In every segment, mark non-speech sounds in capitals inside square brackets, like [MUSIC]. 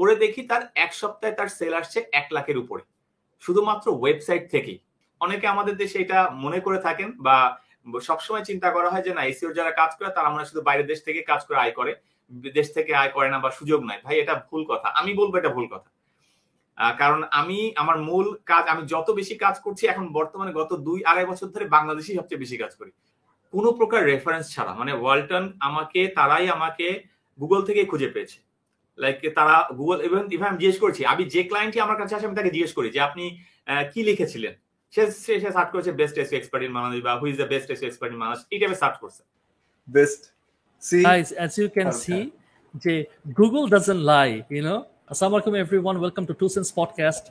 করে দেখি তার এক সপ্তাহে তার সেল আসছে এক লাখের উপরে। শুধুমাত্র ওয়েবসাইট থেকেই। অনেকে আমাদের দেশে এটা মনে করে থাকেন বা সবসময় চিন্তা করা হয় যে না এসিওর যারা কাজ করে তারা আমরা শুধু বাইরের দেশ থেকে কাজ করে আয় করে, দেশ থেকে আয় করে না বা সুযোগ নাই। ভাই, এটা ভুল কথা। আমি বলব এটা ভুল কথা। কারণ আমি, আমার মূল কাজ, আমি যত বেশি কাজ করছি, এখন বর্তমানে গত দুই আড়াই বছর ধরে বাংলাদেশি সবচেয়ে বেশি কাজ করি। কোনো প্রকার রেফারেন্স ছাড়া। মানে ওয়ালটন আমাকে, তারাই আমাকে গুগল থেকে খুঁজে পেয়েছে। লাইক তারা গুগল ইভেন ইভেন আমি জিজ্ঞেস করেছি আমি যে ক্লায়েন্টই আমার কাছে আসে আমি তাকে জিজ্ঞেস করি যে আপনি কি লিখেছিলেন? সে সে সার্চ করেছে best SEO expert in Bangladesh বা who is the best SEO expert in Bangladesh এই টাইপে সার্চ করছে। Best see guys as you can see see যে Google doesn't lie you know আসসালামু আলাইকুম everyone welcome to Two Sense podcast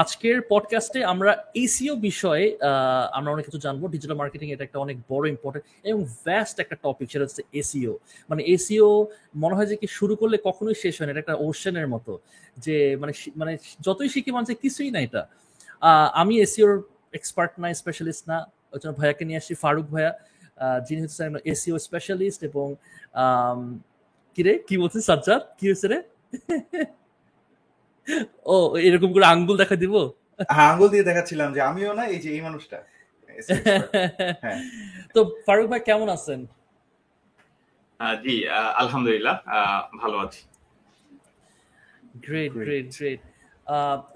আজকের পডকাস্টে আমরা এসিও বিষয়ে আমরা অনেক কিছু জানব। ডিজিটাল মার্কেটিং এটা একটা অনেক বড় ইম্পর্টেন্ট এবং ভ্যাস্ট একটা টপিক সেটা হচ্ছে এসিও মানে এসিও মনে হয় যে কি শুরু করলে কখনোই শেষ হয় না, এটা একটা ওশনের মতো। যে মানে মানে যতই শিখি মানুষের কিছুই না এটা। আমি এসিওর এক্সপার্ট না স্পেশালিস্ট না। ওই জন্য ভাইয়াকে নিয়ে আসছি, ফারুক ভাইয়া। যিনি হচ্ছে এসিও স্পেশালিস্ট এবং কিরে? কি বলছিস সাজ্জাদ? কি হয়েছে রে? ও এরকম করে আঙ্গুল দেখা দিব? হ্যাঁ আঙ্গুল দিয়ে দেখাচ্ছিলাম যে আমিও না এই যে এই মানুষটা। [LAUGHS] হ্যাঁ। তো ফারুক ভাই কেমন আছেন? জি আলহামদুলিল্লাহ ভালো আছি। গ্রেট গ্রেট গ্রেট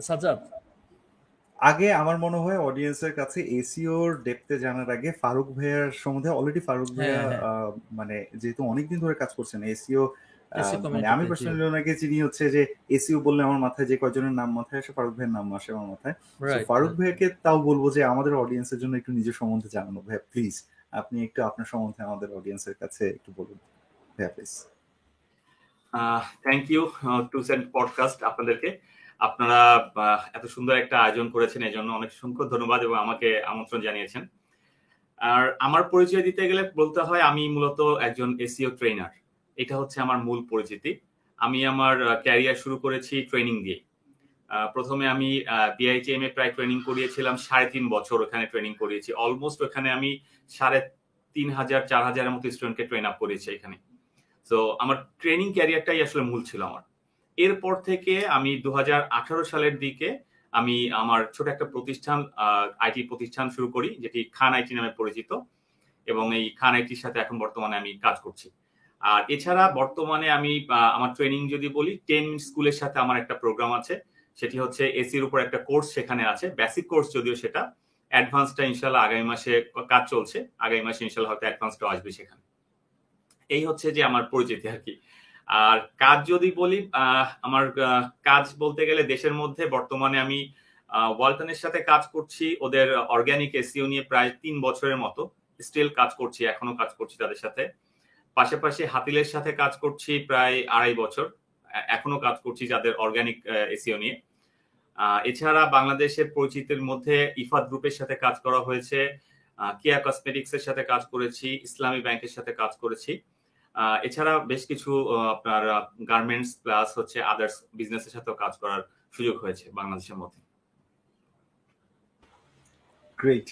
সাজাদ আগে আমার মনে হয় অডিয়েন্সের কাছে এসিওর ডেপতে জানার আগে ফারুক ভাইয়ার সম্বন্ধে অলরেডি ফারুক ভাইয়া হ্যাঁ। মানে যেহেতু অনেকদিন ধরে কাজ করছেন এসিও মানে আমি পার্সোনালি ওনাকে চিনি হচ্ছে যে এসিও বললে আমার মাথায় যে কয়জনের নাম মাথায় আসে ফারুক ভাইয়ের নাম আসে আমার মাথায়। ফারুক ভাইয়াকে তাও বলব যে আমাদের অডিয়েন্সের জন্য একটু নিজের সম্বন্ধে জানানো। ভাইয়া প্লিজ আপনি একটু আপনার সম্বন্ধে আমাদের অডিয়েন্সের কাছে একটু বলুন। ভাইয়া please thank you Two Cent podcast আপনাদেরকে। আপনারা এত সুন্দর একটা আয়োজন করেছেন এই জন্য অনেক সংখ্যক ধন্যবাদ এবং আমাকে আমন্ত্রণ জানিয়েছেন। আর আমার পরিচয় দিতে গেলে বলতে হয় আমি মূলত একজন এসিও ট্রেনার এটা হচ্ছে আমার মূল পরিচিতি। আমি আমার ক্যারিয়ার শুরু করেছি ট্রেনিং দিয়ে। প্রথমে আমি বিআইটিএম এ প্রায় ট্রেনিং করিয়েছিলাম, সাড়ে তিন বছর ওখানে ট্রেনিং করিয়েছি। অলমোস্ট ওখানে আমি সাড়ে তিন হাজার, চার হাজারের মতো স্টুডেন্টকে ট্রেন আপ করিয়েছি এখানে। তো আমার ট্রেনিং ক্যারিয়ারটাই আসলে মূল ছিল আমার। এরপর থেকে আমি দু হাজার আঠারো সালের দিকে আমি আমার ছোট একটা প্রতিষ্ঠান আইটি প্রতিষ্ঠান শুরু করি, যেটি খান আইটি নামে পরিচিত। এবং এই খান আইটির সাথে এখন বর্তমানে আমি কাজ করছি। আর এছাড়া বর্তমানে আমি আমার ট্রেনিং যদি বলি টেন স্কুলের সাথে আমার একটা প্রোগ্রাম আছে। সেটি হচ্ছে এসির উপর একটা কোর্স সেখানে আছে বেসিক কোর্স যদিও সেটা। অ্যাডভান্সটা ইনশাল্লাহ আগামী মাসে কাজ চলছে, আগামী মাসে ইনশাল্লাহ হয়তো অ্যাডভান্সটা আসবে সেখানে। এই হচ্ছে যে আমার পরিচিতি আর কি। আর কাজ যদি বলি আমার কাজ বলতে গেলে দেশের মধ্যে বর্তমানে আমি ওয়ালটনের সাথে কাজ করছি, ওদের অর্গ্যানিক এসিও নিয়ে প্রায় তিন বছরের মতো। স্টিল কাজ করছি, এখনও কাজ করছি তাদের সাথে। পাশাপাশি হাতিলের সাথে কাজ করছি প্রায় আড়াই বছর। এখনও কাজ করছি যাদের অর্গ্যানিক এসিও নিয়ে। এছাড়া বাংলাদেশের পরিচিতির মধ্যে ইফাত গ্রুপের সাথে কাজ করা হয়েছে। কেয়া কসমেটিক্স এর সাথে কাজ করেছি, ইসলামী ব্যাংকের সাথে কাজ করেছি। এছাড়া বেশ কিছু আপনার গার্মেন্টস প্লাস হচ্ছে আদার্স বিজনেসের সাথেও কাজ করার সুযোগ হয়েছে বাংলাদেশের মধ্যে। গ্রেট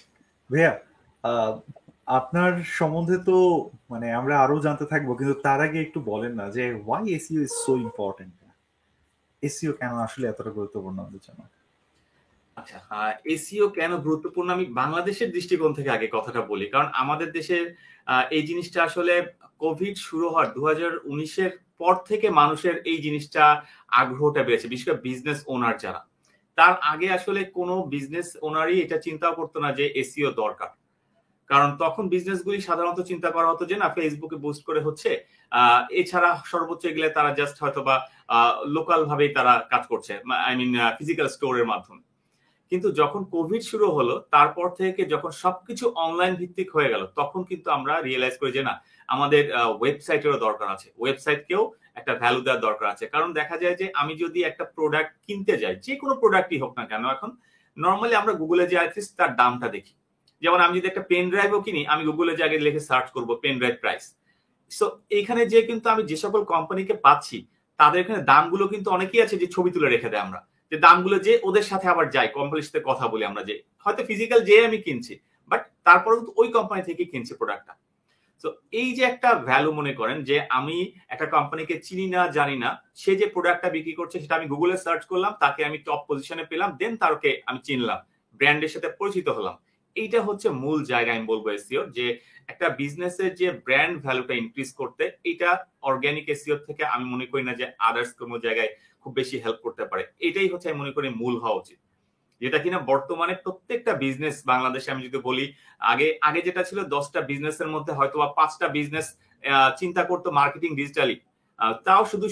ভাইয়া আপনার সম্বন্ধে তো মানে আমরা আরও জানতে থাকব, কিন্তু তার আগে একটু বলেন না যে why SEO is so important SEO কেন আসলে এতটা গুরুত্বপূর্ণ আমাদের জন্য? আচ্ছা এসিও কেন গুরুত্বপূর্ণ? আমি বাংলাদেশের দৃষ্টিকোণ থেকে আগে কথাটা বলি, কারণ আমাদের দেশের এই জিনিসটা আসলে কোভিড শুরু হওয়ার দু উনিশের পর থেকে মানুষের এই জিনিসটা আগ্রহটা বেড়েছে, বিশেষ করে বিজনেস ওনার যারা। তার আগে আসলে কোনো বিজনেস ওনারই এটা চিন্তাও করতো না যে এসিও দরকার। কারণ তখন বিজনেসগুলি সাধারণত চিন্তা করা হতো যে, না ফেসবুকে বুস্ট করে হচ্ছে এছাড়া সর্বোচ্চ গেলে তারা জাস্ট হয়তো বা লোকাল ভাবেই তারা কাজ করছে আই মিন ফিজিক্যাল স্টোরের মাধ্যমে। কিন্তু যখন কোভিড শুরু হলো, তারপর থেকে যখন সবকিছু অনলাইন ভিত্তিক হয়ে গেল, তখন কিন্তু আমরা রিয়েলাইজ করি যে, না, আমাদের ওয়েবসাইটেরও দরকার আছে। ওয়েবসাইটকেও একটা ভ্যালু দেওয়ার দরকার আছে। কারণ দেখা যায় যে, আমি যদি একটা প্রোডাক্ট কিনতে যাই, যে কোনো প্রোডাক্টই হোক না কেন, এখন নর্মালি আমরা গুগলে যে অ্যাটলিস্ট তার দামটা দেখি। যেমন আমি যদি একটা পেন ড্রাইভও কিনি, আমি গুগলে যে আগে লিখে সার্চ করব পেন ড্রাইভ প্রাইস সো এখানে যে কিন্তু আমি যে সকল কোম্পানিকে পাচ্ছি, তাদের এখানে দামগুলো কিন্তু অনেকেই আছে যে ছবি তুলে রেখে দেয় আমরা। যে দামগুলো যে ওদের সাথে আবার যাই কোম্পানির সাথে কথা বলি আমরা যে, হয়তো ফিজিক্যাল যে আমি কিনছি বাট তারপরে কিন্তু ওই কোম্পানি থেকে কিনছি প্রোডাক্টটা তো এই যে একটা ভ্যালু মনে করেন যে আমি একটা কোম্পানিকে চিনি না, জানি না, সে যে প্রোডাক্টটা বিক্রি করছে, সেটা আমি গুগলে সার্চ করলাম, তাকে আমি টপ পজিশনে পেলাম দেন তারকে আমি চিনলাম ব্র্যান্ডের সাথে পরিচিত হলাম। এইটা হচ্ছে মূল জায়গা আমি বলব এসিও যে একটা বিজনেসের যে ব্র্যান্ড ভ্যালুটা ইনক্রিজ করতে এটা অর্গ্যানিক এসিও থেকে আমি মনে করি না যে আদার্স কোনো জায়গায় খুব বেশি হেল্প করতে পারে। এটাই হচ্ছে আমি মনে করি মূল হওয়া উচিত। যেটা কিনা বর্তমানে প্রত্যেকটা বিজনেস বাংলাদেশে আমি যদি বলি, আগে আগে যেটা ছিল দশটা বিজনেসের মধ্যে হয়তো বা পাঁচটা বিজনেস চিন্তা করতো মার্কেটিং ডিজিটালি তাও শুধু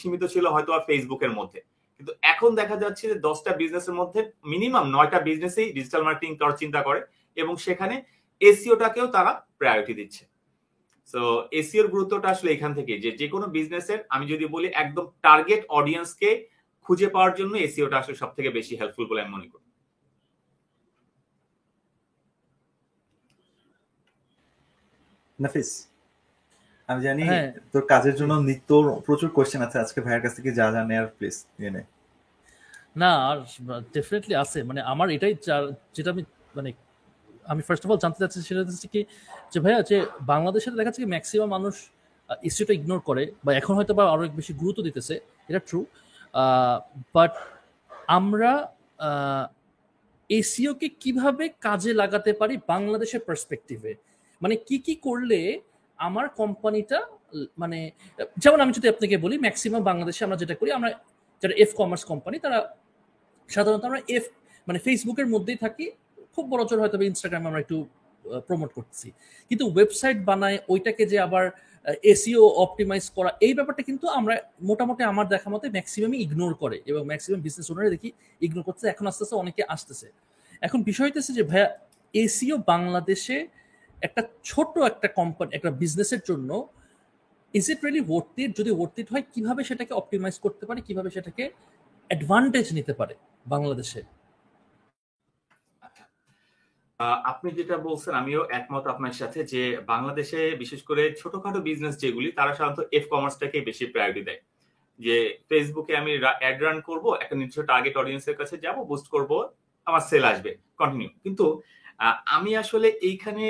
সীমিত ছিল হয়তো বা ফেসবুকের মধ্যে। কিন্তু এখন দেখা যাচ্ছে যে দশটা বিজনেসের মধ্যে মিনিমাম নয়টা বিজনেসেই ডিজিটাল মার্কেটিং করার চিন্তা করে এবং সেখানে এসিওটাকেও তারা প্রায়োরিটি দিচ্ছে। সো এসিওর গুরুত্বটা আসলে এখান থেকে যে যে কোনো বিজনেসের আমি যদি বলি একদম টার্গেট অডিয়েন্সকে খুঁজে পাওয়ার জন্য এসিওটা আসলে সব থেকে বেশি হেল্পফুল বলে আমি মনে করি। নাফিস আমি জানি হ্যাঁ। তোর কাজের জন্য নিত্য প্রচুর কোশ্চেন আছে। আজকে ভাইয়ের কাছ থেকে যা যা নেয়ার প্লিজ নিয়ে নে। না আর ডেফিনেটলি আছে। মানে আমার এটাই যেটা আমি মানে আমি ফার্স্ট অফ অল জানতে চাচ্ছি সেটা হচ্ছে কি যে ভাইয়া যে বাংলাদেশে দেখা যাচ্ছে কি ম্যাক্সিমাম মানুষ ইস্যুটা ইগনোর করে বা এখন হয়তো বা আরও বেশি গুরুত্ব দিতেছে এটা ট্রু বাট আমরা এসিওকে কীভাবে কাজে লাগাতে পারি বাংলাদেশের পার্সপেক্টিভে মানে কি কি করলে আমার কোম্পানিটা মানে যেমন আমি যদি আপনাকে বলি ম্যাক্সিমাম বাংলাদেশে আমরা যেটা করি, আমরা যারা এফ কমার্স কোম্পানি তারা সাধারণত আমরা এফ মানে ফেসবুকের মধ্যেই থাকি। খুব বড় জোর হয়তো ইনস্টাগ্রামে আমরা একটু প্রমোট করতেছি। কিন্তু ওয়েবসাইট বানায়, ওইটাকে যে আবার এসিও অপটিমাইজ করা, এই ব্যাপারটা কিন্তু আমরা মোটামুটি আমার দেখা মতে ম্যাক্সিমামই ইগনোর করে এবং ম্যাক্সিমাম বিজনেস ওনারে দেখি ইগনোর করতে এখন আস্তে আস্তে অনেকে আসতেছে। এখন বিষয় হইতেছে যে, ভাইয়া এসিও বাংলাদেশে একটা ছোট একটা কোম্পানি একটা বিজনেসের জন্য ইজ ইট রিয়েলি ওয়ার্থ যদি ওয়ার্থ হয়, কীভাবে সেটাকে অপটিমাইজ করতে পারে, কীভাবে সেটাকে অ্যাডভান্টেজ নিতে পারে বাংলাদেশে? আপনি যেটা বলছেন, আমিও একমত আপনার সাথে যে বাংলাদেশে বিশেষ করে ছোটখাটো বিজনেস যেগুলি, তারা সাধারণত এফ কমার্সটাকে বেশি প্রায়োরিটি দেয়। যে ফেসবুকে আমি অ্যাড রান করব, একটা নির্দিষ্ট টার্গেট অডিয়েন্সের কাছে যাব বুস্ট করব, আমার সেল আসবে কন্টিনিউ কিন্তু আমি আসলে এইখানে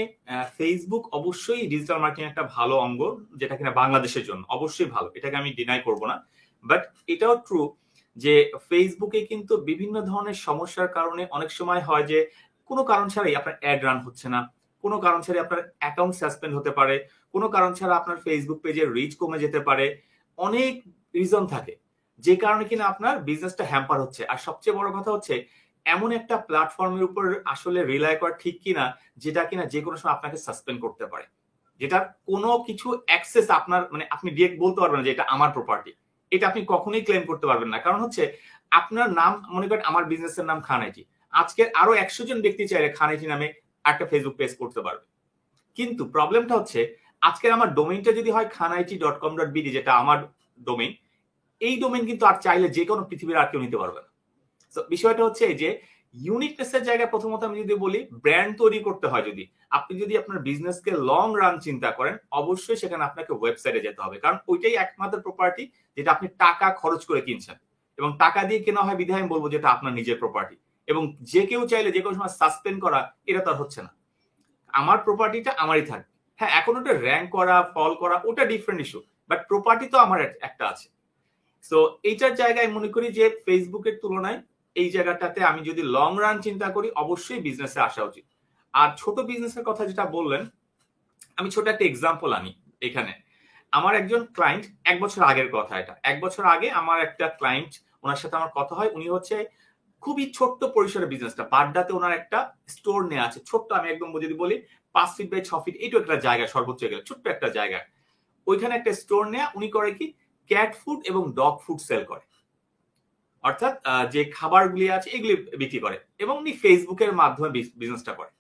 ফেসবুক অবশ্যই ডিজিটাল মার্কেটিং একটা ভালো অঙ্গ, যেটা কিনা বাংলাদেশের জন্য। অবশ্যই ভালো, এটাকে আমি ডিনাই করব না। বাট এটাও ট্রু যে ফেসবুকে কিন্তু বিভিন্ন ধরনের সমস্যার কারণে অনেক সময় হয় যে কোনো কারণ ছাড়াই আপনার অ্যাড রান হচ্ছে না, কোনো কারণ ছাড়াই আপনার অ্যাকাউন্ট সাসপেন্ড হতে পারে, কোনো কারণ ছাড়া আপনার ফেসবুক পেজের রিচ কমে যেতে পারে। অনেক রিজন থাকে, যে কারণে কিনা আপনার বিজনেসটা হ্যাম্পার হচ্ছে। আর সবচেয়ে বড় কথা হচ্ছে এমন একটা প্ল্যাটফর্মের উপর আসলে রিলাই করা ঠিক কিনা, যেটা কিনা যে কোনো সময় আপনাকে সাসপেন্ড করতে পারে। যেটার কোনো কিছু অ্যাক্সেস আপনার মানে আপনি ডিরেক্ট বলতে পারবেন যে এটা আমার প্রপার্টি এটা আপনি কখনোই ক্লেম করতে পারবেন না। কারণ হচ্ছে, আপনার নাম, মনে করেন আমার বিজনেসের নাম খান আইটি আজকে আরও একশো জন ব্যক্তি চাইলে খান আইটি নামে একটা ফেসবুক পেজ করতে পারবে। কিন্তু প্রবলেমটা হচ্ছে, আজকের আমার ডোমেইনটা যদি হয় Khan IT dot com dot BD যেটা আমার ডোমেইন এই ডোমেইন কিন্তু আর চাইলে যে কোনো পৃথিবীর আর কেউ নিতে পারবে না। বিষয়টা হচ্ছে এই যে ইউনিকনেসের জায়গায় প্রথমত আমি যদি বলি ব্র্যান্ড তৈরি করতে হয় যদি। আপনি যদি আপনার বিজনেসকে লং রান চিন্তা করেন, অবশ্যই সেখানে আপনাকে ওয়েবসাইটে যেতে হবে। কারণ ওইটাই একমাত্র প্রপার্টি যেটা আপনি টাকা খরচ করে কিনছেন। এবং টাকা দিয়ে কেনা হয় বিধায় আমি বলব যেটা আপনার নিজের প্রপার্টি এবং যে কেউ চাইলে যে কোনো সময় সাসপেন্ড করা, এটা তো আর হচ্ছে না। আমার প্রপার্টিটা আমারই থাকবে হ্যাঁ এখন ওটা র্যাঙ্ক করা ফল করা, ওটা ডিফারেন্ট ইস্যু বাট প্রপার্টি তো আমার একটা আছে। সো এইটার জায়গায় মনে করি যে ফেসবুকের তুলনায় এই জায়গাটাতে আমি যদি লং রান চিন্তা করি, অবশ্যই বিজনেসে আসা উচিত। আর ছোট বিজনেসের কথা যেটা বললেন, আমি ছোট একটা এক্সাম্পল আনি এখানে। আমার একজন ক্লায়েন্ট এক বছর আগের কথা এটা। এক বছর আগে আমার একটা ক্লায়েন্ট ওনার সাথে আমার কথা হয়, উনি হচ্ছে খুবই ছোট্ট পরিসরের বিজনেসটা বাড্ডাতে ওনার একটা স্টোর নেওয়া আছে। ছোট্ট আমি একদম যদি বলি, পাঁচ ফিট বাই ছ ফিট এইটু একটা জায়গা, সর্বোচ্চ গেলে, ছোট্ট একটা জায়গা। ওইখানে একটা স্টোর নেয়া, উনি করে কি ক্যাট ফুড এবং ডগ ফুড সেল করে। অর্থাৎ যে খাবারগুলি আছে এগুলি বিক্রি করে এবং উনি ফেসবুকের মাধ্যমে বিজনেসটা করে।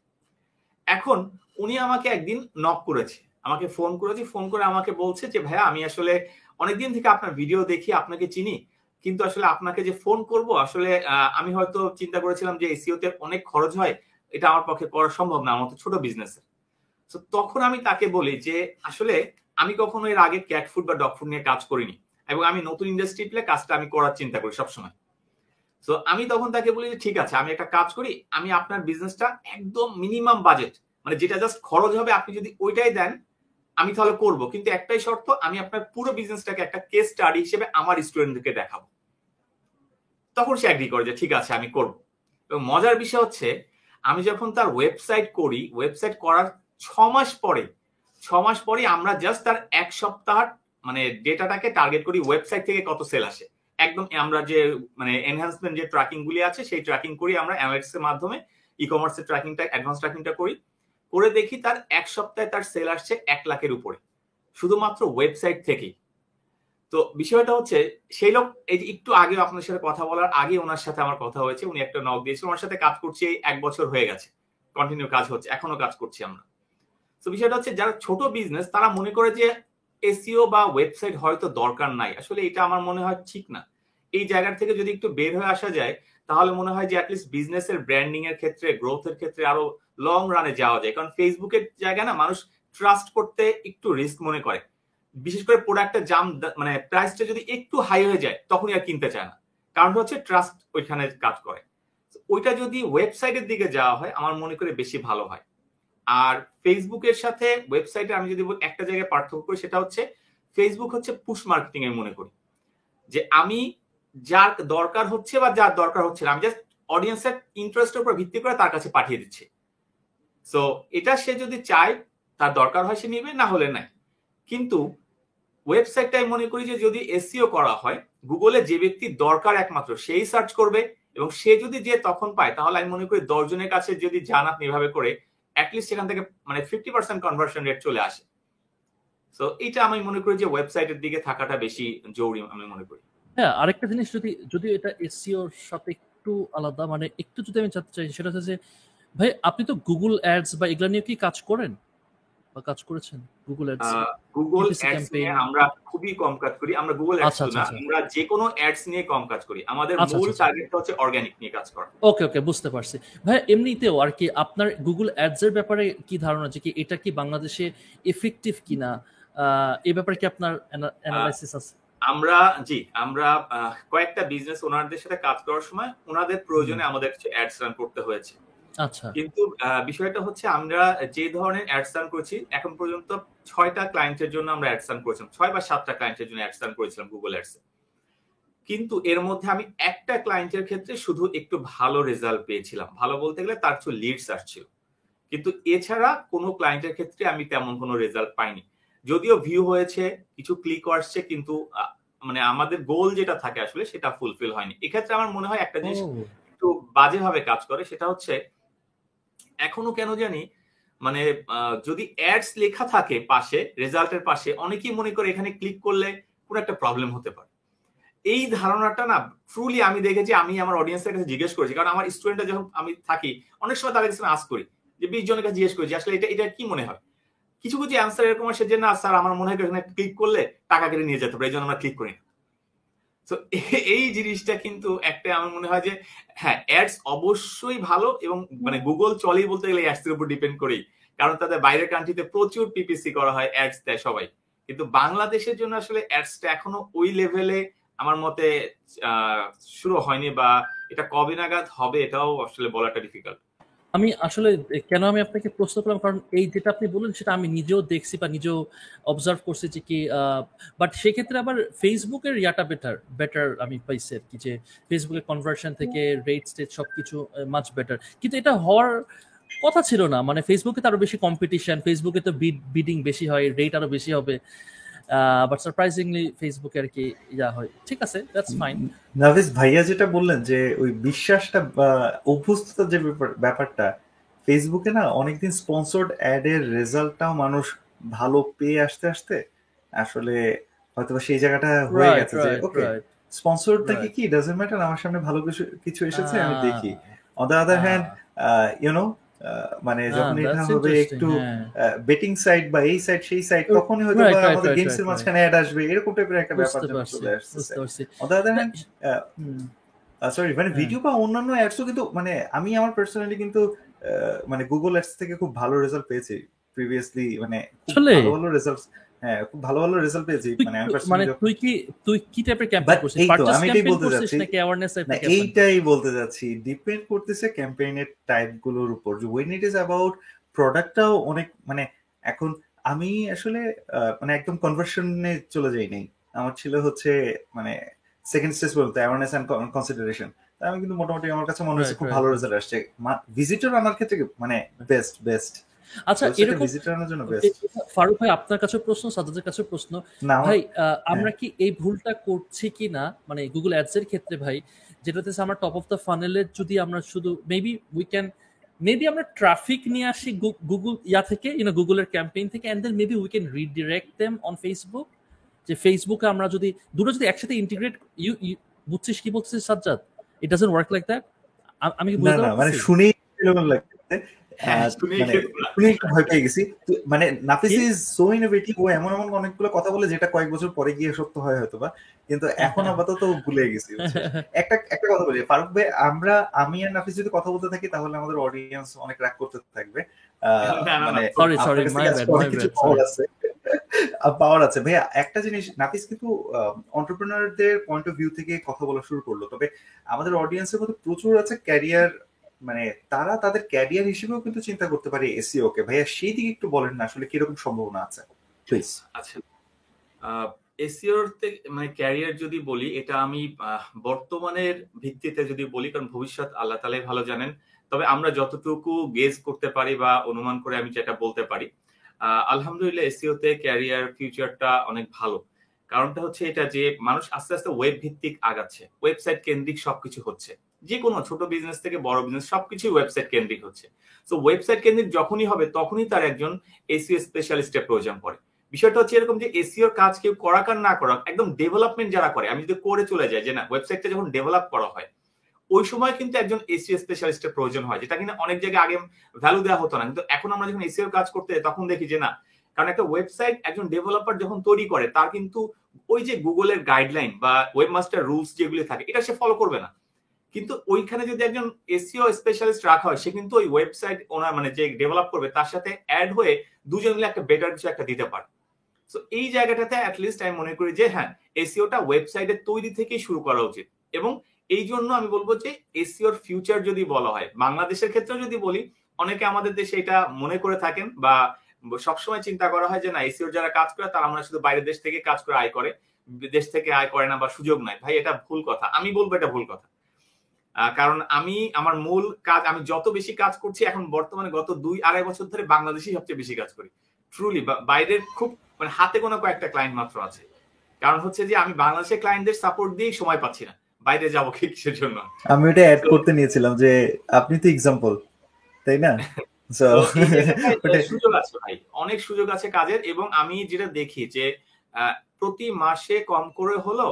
এখন উনি আমাকে একদিন নক করেছে, আমাকে ফোন করেছে ফোন করে আমাকে বলছে যে, ভাইয়া, আমি আসলে অনেকদিন থেকে আপনার ভিডিও দেখি, আপনাকে চিনি, কিন্তু আসলে আপনাকে যে ফোন করব, আসলে আমি হয়তো চিন্তা করেছিলাম যে এসিওতে অনেক খরচ হয়, এটা আমার পক্ষে করা সম্ভব না, আমার তো ছোট বিজনেস তো তখন আমি তাকে বলি যে, আসলে আমি কখনো এর আগে ক্যাট ফুড বা ডগ ফুড নিয়ে কাজ করিনি। এবং আমি নতুন ইন্ডাস্ট্রি পেলে কাজটা আমি করার চিন্তা করি সবসময়। তো আমি তখন তাকে বলি যে, ঠিক আছে, আমি একটা কাজ করি, আমি আপনার বিজনেসটা একদম মিনিমাম বাজেট মানে যেটা জাস্ট খরচ হবে, আপনি যদি ওইটাই দেন, আমি তাহলে করব। কিন্তু একটাই শর্ত, আমি আপনার পুরো বিজনেসটাকে একটা কেস স্টাডি হিসেবে আমার স্টুডেন্টদেরকে দেখাবো। তখন সে অ্যাগ্রি করে যে, ঠিক আছে, আমি করব। এবং মজার বিষয় হচ্ছে, আমি যখন তার ওয়েবসাইট করি ওয়েবসাইট করার ছ মাস পরে, ছ মাস পরে আমরা জাস্ট তার এক সপ্তাহ মানে ডেটাটাকে টার্গেট করি ওয়েবসাইট থেকে কত সেল আসে। একদম আমরা যে মানে এনহ্যান্সমেন্ট যে ট্র্যাকিং গুলি আছে, সেই ট্র্যাকিং করি আমরা অ্যানালিটিক্স এর মাধ্যমে ই কমার্সের ট্র্যাকিংটা অ্যাডভান্স ট্র্যাকিংটা করি। করে দেখি তার এক সপ্তাহে তার সেল আসছে এক লাখের উপরে। শুধুমাত্র ওয়েবসাইট থেকেই। তো বিষয়টা হচ্ছে, সেই লোক, এই যে একটু আগে আপনার সাথে কথা বলার আগে ওনার সাথে আমার কথা হয়েছে, উনি একটা নক দিয়েছিল ওনার সাথে কাজ করছি এই এক বছর হয়ে গেছে। কন্টিনিউ কাজ হচ্ছে, এখনও কাজ করছি আমরা। তো বিষয়টা হচ্ছে, যারা ছোট বিজনেস তারা মনে করে যে এসিও বা ওয়েবসাইট হয়তো দরকার নাই। আসলে এটা আমার মনে হয় ঠিক না। এই জায়গা থেকে যদি একটু বের হয়ে আসা যায়, তাহলে মনে হয় যে অ্যাটলিস্ট বিজনেসের ব্র্যান্ডিং এর ক্ষেত্রে গ্রোথের ক্ষেত্রে আরও লং রানে যাওয়া যায়। কারণ ফেসবুকের জায়গা না মানুষ ট্রাস্ট করতে একটু রিস্ক মনে করে। বিশেষ করে প্রোডাক্টের জাম মানে প্রাইসটা যদি একটু হাই হয়ে যায়, তখনই আর কিনতে চায় না। কারণ হচ্ছে ট্রাস্ট ওইখানে কাজ করে। ওইটা যদি ওয়েবসাইটের দিকে যাওয়া হয়, আমার মনে করে বেশি ভালো হয়। আর ফেসবুকের সাথে ওয়েবসাইটে আমি যদি একটা জায়গায় পার্থক্য করি, সেটা হচ্ছে ফেসবুক হচ্ছে পুশ মার্কেটিং এর মনে করি। যে আমি যার দরকার হচ্ছে বা যার দরকার হচ্ছে না, আমি জাস্ট অডিয়েন্সের ইন্টারেস্টের উপর ভিত্তি করে তার কাছে পাঠিয়ে দিচ্ছি। সো এটা সে যদি চায়, তার দরকার হয় সে নিবে, না হলে নাই। কিন্তু ওয়েবসাইটটা আমি মনে করি যে যদি এসিও করা হয় গুগলে যে ব্যক্তি দরকার একমাত্র, সেই সার্চ করবে এবং সে যদি যে তখন পায়, তাহলে আমি মনে করি দশজনের কাছে যদি যান আপনি এভাবে করে অ্যাটলিস্ট সেখান থেকে মানে ফিফটি পার্সেন্ট কনভার্সন রেট চলে আসে। তো এটা আমি মনে করি যে ওয়েবসাইটের দিকে থাকাটা বেশি জরুরি আমি মনে করি। হ্যাঁ আরেকটা জিনিস যদি যদি এটা এসিওর সাথে একটু আলাদা মানে একটু যদি আমি জানতে চাই, সেটা হচ্ছে যে, ভাই, আপনি তো গুগল অ্যাডস বা এগুলো নিয়ে কি কাজ করেন? বা কাজ করেছেন? গুগল অ্যাডস গুগল অ্যাডস নিয়ে আমরা খুবই কম কাজ করি। আমরা গুগল অ্যাডস না আমরা যে কোনো অ্যাডস নিয়ে কম কাজ করি। আমাদের মূল টার্গেটটা হচ্ছে অর্গানিক নিয়ে কাজ করা। ওকে ওকে বুঝতে পারছি। ভাই এমনিতেও আর কি আপনার গুগল অ্যাডস এর ব্যাপারে কি ধারণা আছে কি এটা কি বাংলাদেশে এফেক্টিভ কিনা? এই ব্যাপারে কি আপনার অ্যানালাইসিস আছে? আমরা জি আমরা কয়েকটা বিজনেস ওনারদের সাথে কাজ করার সময় ওনাদের প্রয়োজনে আমাদের কিছু অ্যাডস রান করতে হয়েছে। আচ্ছা। কিন্তু বিষয়টা হচ্ছে আমরা যে ধরনের অ্যাডস রান করেছি এখন পর্যন্ত ছয়টা ক্লায়েন্টের জন্য আমরা অ্যাডস রান করেছিলাম ছয় বা সাতটা ক্লায়েন্টের জন্য অ্যাডস রান করেছিলাম গুগল অ্যাডস কিন্তু এর মধ্যে আমি একটা ক্লায়েন্টের ক্ষেত্রে শুধু একটু ভালো রেজাল্ট পেয়েছিলাম। ভালো বলতে গেলে তার কিছু লিডস আসছিল। কিন্তু এছাড়া কোনো ক্লায়েন্টের ক্ষেত্রে আমি তেমন কোনো রেজাল্ট পাইনি। যদিও ভিউ হয়েছে কিছু ক্লিক আসছে কিন্তু মানে আমাদের গোল যেটা থাকে আসলে সেটা ফুলফিল হয়নি। এক্ষেত্রে আমার মনে হয় একটা জিনিস একটু বাজেভাবে কাজ করে সেটা হচ্ছে এখনও কেন জানি মানে যদি অ্যাডস লেখা থাকে পাশে রেজাল্টের পাশে, অনেকেই মনে করে এখানে ক্লিক করলে কোনো একটা প্রবলেম হতে পারে। এই ধারণাটা না ট্রুলি আমি দেখেছি, আমি আমার অডিয়েন্সের কাছে জিজ্ঞেস করেছি, কারণ আমার স্টুডেন্টরা যখন আমি থাকি, অনেক সময় তাদের কাছে আস করি, যে বিশ জনের কাছে জিজ্ঞেস করেছি আসলে এটা এটা কি মনে হয়? কিছু কিছু অ্যান্সার এরকম আসে যে, না স্যার আমার মনে হয় এখানে ক্লিক করলে টাকা কেটে নিয়ে যেতে পারে, এই জন্য আমরা ক্লিক করি না। তো [LAUGHS] এই জিনিসটা কিন্তু একটা আমার মনে হয় যে হ্যাঁ অ্যাডস অবশ্যই ভালো এবং মানে গুগল চলেই বলতে গেলে অ্যাডস এর উপর ডিপেন্ড করেই। কারণ তাদের বাইরের কান্ট্রিতে প্রচুর পিপিসি করা হয় অ্যাডস দেয় সবাই। কিন্তু বাংলাদেশের জন্য আসলে অ্যাডসটা এখনও ওই লেভেলে আমার মতে শুরু হয়নি বা এটা কবে নাগাদ হবে এটাও আসলে বলাটা ডিফিকাল্ট আমি আসলে, কেন আমি আপনাকে প্রশ্ন করলাম? কারণ এই যেটা আপনি বললেন, সেটা আমি নিজেও দেখছি বা নিজেও অবজার্ভ করছি যে কি বাট সেক্ষেত্রে আবার ফেসবুকের ইয়াটা বেটার বেটার আমি পাইছি আর কি যে ফেসবুকের কনভার্সন থেকে রেট স্টেট সব কিছু মাচ বেটার কিন্তু এটা হওয়ার কথা ছিল না। মানে ফেসবুকে তো আরও বেশি কম্পিটিশন ফেসবুকে তো বিডিং বেশি হয় রেট আরও বেশি হবে। বাট সারপ্রাইজিংলি ফেসবুকে আর কি ইয়া হয়। ঠিক আছে দ্যাটস ফাইন নাভিস ভাইয়া যেটা বললেন যে ওই বিশ্বাসটা বা অভ্যস্ততার যে ব্যাপারটা ফেসবুকে না অনেকদিন স্পন্সর্ড অ্যাড এর রেজাল্টটাও মানুষ ভালো পেয়ে আসতে আসতে আসলে হয়তো সেই জায়গাটা হয়ে গেছে যে ওকে স্পন্সর্ড থেকে কি ডাজন্ট ম্যাটার আমার সামনে ভালো কিছু কিছু এসেছে আমি দেখি। On the other hand you know মানে যখন এটা হবে একটু বেটিং সাইট বা এই সাইড সেই সাইড তখনই হয়তো আমাদের গেমস এর মাঝখানে অ্যাড আসবে এরকম টাইপের একটা ব্যাপার চলে আসছে on the other hand sorry মানে ভিডিও বা অন্যান্য অ্যাডসও কিন্তু মানে আমি আমার পার্সোনালি কিন্তু মানে গুগল অ্যাডস থেকে খুব ভালো রেজাল্ট পেয়েছি। প্রিভিয়াসলি মানে ভালো ভালো রেজাল্টস হ্যাঁ খুব ভালো ভালো রেজাল্ট পেয়েছি। মানে মানে তুই কি তুই কি টাইপের ক্যাম্পেইন করছিস? আমি এটাই বলতে যাচ্ছি নাকি অ্যাওয়ারনেস না এইটাই বলতে যাচ্ছি ডিপেন্ড করতেছে ক্যাম্পেইনের টাইপগুলোর উপর। যে ওয়েন ইট ইজ অ্যাবাউট প্রোডাক্টটাও অনেক মানে এখন আমি আসলে মানে একদম কনভার্সনে চলে যাই নাই। আমার ছিল হচ্ছে মানে সেকেন্ড স্টেজ বলতে অ্যাওয়ারনেস অ্যান্ড কনসিডারেশন আমি কিন্তু মোটামুটি আমার কাছে মনে হচ্ছে খুব ভালো রেজাল্ট আসছে। ভিজিটর আনার ক্ষেত্রে মানে বেস্ট বেস্ট আচ্ছা এরকম ফারুক ভাই আপনার কাছে প্রশ্ন সাদাদের কাছে প্রশ্ন। ভাই আমরা কি এই ভুলটা করছি কি না মানে গুগল অ্যাডস এর ক্ষেত্রে ভাই যেটাতে আমরা টপ অফ দ্য ফানেলের যদি আমরা শুধু মেবি উই ক্যান মেবি আমরা ট্রাফিক নিয়ে আসি গুগল ইয়া থেকে ইউনো গুগলের ক্যাম্পেইন থেকে and then maybe we can redirect them on Facebook যে ফেসবুকে আমরা যদি দুটো যদি একসাথে ইন্টিগ্রেট ইউ বুঝছিস কি বলছিস Sajjad? It doesn't work like that আমি কি বুঝতে মানে শুনেই লাগছে। হ্যাঁ, [LAUGHS] ভয় পেয়ে গেছি। মানে নাফিস ইজ সো ইনোভেটিভ ও এমন এমন অনেকগুলো কথা বলে যেটা কয়েক বছর পরে গিয়ে সত্য হয় হয়তো বা কিন্তু এখন আপাতত ভুলে গেছি একটা একটা কথা বলি ফারুক ভাই আমরা আমি আর নাফিস যদি কথা বলতে থাকি তাহলে আমাদের অডিয়েন্স অনেক রাগ করতে থাকবে। মানে সরি সরি পাওয়ার আছে? ভাইয়া একটা জিনিস নাফিস কিন্তু অন্টারপ্রেনারদের পয়েন্ট অফ ভিউ থেকে কথা বলা শুরু করল। তবে আমাদের অডিয়েন্সের মধ্যে প্রচুর আছে ক্যারিয়ার মানে তারা তাদের ক্যারিয়ার হিসেবেও কিন্তু চিন্তা করতে পারে এসিও কে ভাইয়া সেই দিকে একটু বলেন না আসলে কীরকম সম্ভাবনা আছে? প্লিজ আচ্ছা। এসিওর মানে ক্যারিয়ার যদি বলি এটা আমি বর্তমানের ভিত্তিতে যদি বলি কারণ ভবিষ্যৎ আল্লাহ তালাই ভালো জানেন তবে আমরা যতটুকু গেজ করতে পারি বা অনুমান করে আমি যেটা বলতে পারি আলহামদুলিল্লাহ এসিওতে ক্যারিয়ার ফিউচারটা অনেক ভালো। কারণটা হচ্ছে এটা যে মানুষ আস্তে আস্তে ওয়েব ভিত্তিক আগাচ্ছে ওয়েবসাইট কেন্দ্রিক সবকিছু হচ্ছে। যে কোনো ছোট বিজনেস থেকে বড় বিজনেস সবকিছুই ওয়েবসাইট কেন্দ্রিক হচ্ছে। তো ওয়েবসাইট কেন্দ্রিক যখনই হবে, তখনই তার একজন এসিও স্পেশালিস্টের প্রয়োজন পড়ে। বিষয়টা হচ্ছে এরকম যে এসিওর কাজ কেউ করাক আর না করাক, একদম ডেভেলপমেন্ট যারা করে, আমি যদি করে চলে যাই যে না ওয়েবসাইটটা যখন ডেভেলপ করা হয়, ওই সময় কিন্তু একজন এসিও স্পেশালিস্টের প্রয়োজন হয়, যেটা কিনা অনেক জায়গায় আগে ভ্যালু দেওয়া হতো না। কিন্তু এখন আমরা যখন এসিওর কাজ করতে যাই, তখন দেখি যে না, কারণ একটা ওয়েবসাইট একজন ডেভেলপার যখন তৈরি করে, তার কিন্তু ওই যে গুগলের গাইডলাইন বা ওয়েবমাস্টার রুলস যেগুলি থাকে, এটা সে ফলো করবে না। কিন্তু ওইখানে যদি একজন এসিও স্পেশালিস্ট রাখা হয়, সে কিন্তু ওই ওয়েবসাইট ওনার মানে যে ডেভেলপ করবে, তার সাথে অ্যাড হয়ে দুজন মিলে একটা বেটার কিছু একটা দিতে পারে। তো এই জায়গাটাতে অ্যাটলিস্ট আমি মনে করি যে হ্যাঁ এসিওটা ওয়েবসাইটের তৈরি থেকেই শুরু করা উচিত। এবং এই জন্য আমি বলব যে এসিওর ফিউচার যদি বলা হয়, বাংলাদেশের ক্ষেত্রেও যদি বলি, অনেকে আমাদের দেশে এটা মনে করে থাকেন বা সবসময় চিন্তা করা হয় যে, না এসিওর যারা কাজ করে, তারা আমরা শুধু বাইরের দেশ থেকে কাজ করে, আয় করে। দেশ থেকে আয় করে না বা সুযোগ নাই। ভাই, এটা ভুল কথা। আমি বলব এটা ভুল কথা। কারণ আমি আমার মূল কাজ আমি যত বেশি কাজ করছি এখন বর্তমানে গত দুই আড়াই বছর ধরে বাংলাদেশেই সবচেয়ে বেশি কাজ করি। ট্রুলি বাইরের খুব মানে হাতে কোনো কয়েকটা ক্লায়েন্ট মাত্র আছে। কারণ হচ্ছে যে আমি বাংলাদেশের ক্লায়েন্টদের সাপোর্ট দিয়েই সময় পাচ্ছি না। বাইরে যাব কিসের জন্য? আমি এটা অ্যাড করতে নিয়েছিলাম যে আপনি তো এক্সাম্পল তাই না? [LAUGHS] [LAUGHS] সুযোগ আছে ভাই অনেক সুযোগ আছে কাজের এবং আমি যেটা দেখি যে প্রতি মাসে কম করে হলো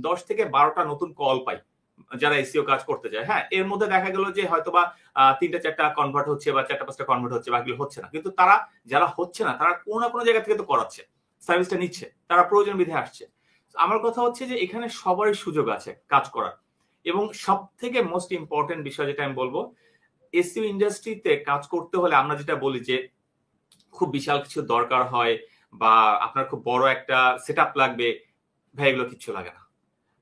দশ থেকে বারোটা নতুন কল পাই। যারা এসিও কাজ করতে যায় হ্যাঁ এর মধ্যে দেখা গেল যে হয়তো বা তিনটা চারটা কনভার্ট হচ্ছে বা চারটা পাঁচটা কনভার্ট হচ্ছে, বাকিগুলো হচ্ছে না। কিন্তু তারা যারা হচ্ছে না, তারা কোনো না কোনো জায়গা থেকে তো করাচ্ছে সার্ভিসটা নিচ্ছে, তারা প্রয়োজন বিধে আসছে। আমার কথা হচ্ছে যে এখানে সবারই সুযোগ আছে কাজ করার। এবং সব থেকে মোস্ট ইম্পর্টেন্ট বিষয় যেটা আমি বলব এসিও ইন্ডাস্ট্রিতে কাজ করতে হলে আমরা যেটা বলি যে, খুব বিশাল কিছু দরকার হয় বা আপনার খুব বড় একটা সেট লাগবে, ভাই এগুলো কিচ্ছু লাগে না।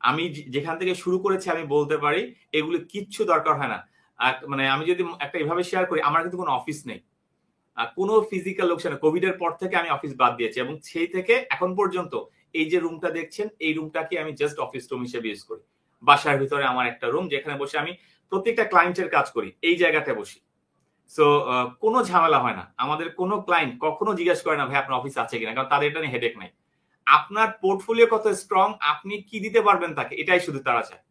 আমি যেখান থেকে শুরু করেছি আমি বলতে পারি, এগুলো কিচ্ছু দরকার হয় না। মানে আমি যদি একটা এভাবে শেয়ার করি, আমার কিন্তু কোনো অফিস নেই। কোনো ফিজিক্যাল লোকসান কোভিড এর পর থেকে আমি অফিস বাদ দিয়েছি এবং সেই থেকে এখন পর্যন্ত এই যে রুমটা দেখছেন, এই রুমটাকে আমি জাস্ট অফিস রুম হিসেবে ইউজ করি। বাসার ভিতরে আমার একটা রুম যেখানে বসে আমি প্রত্যেকটা ক্লায়েন্টের কাজ করি, এই জায়গাতে বসি। সো কোনো ঝামেলা হয় না। আমাদের কোনো ক্লায়েন্ট কখনো জিজ্ঞাসা করে না, ভাই, আপনার অফিস আছে কিনা? কারণ তাদের এটা নিয়ে হেডেক নাই। আপনার পোর্টফোলিও কত স্ট্রং আপনি কি দিতে পারবেন তাকে? এটাই শুধু তারা চায়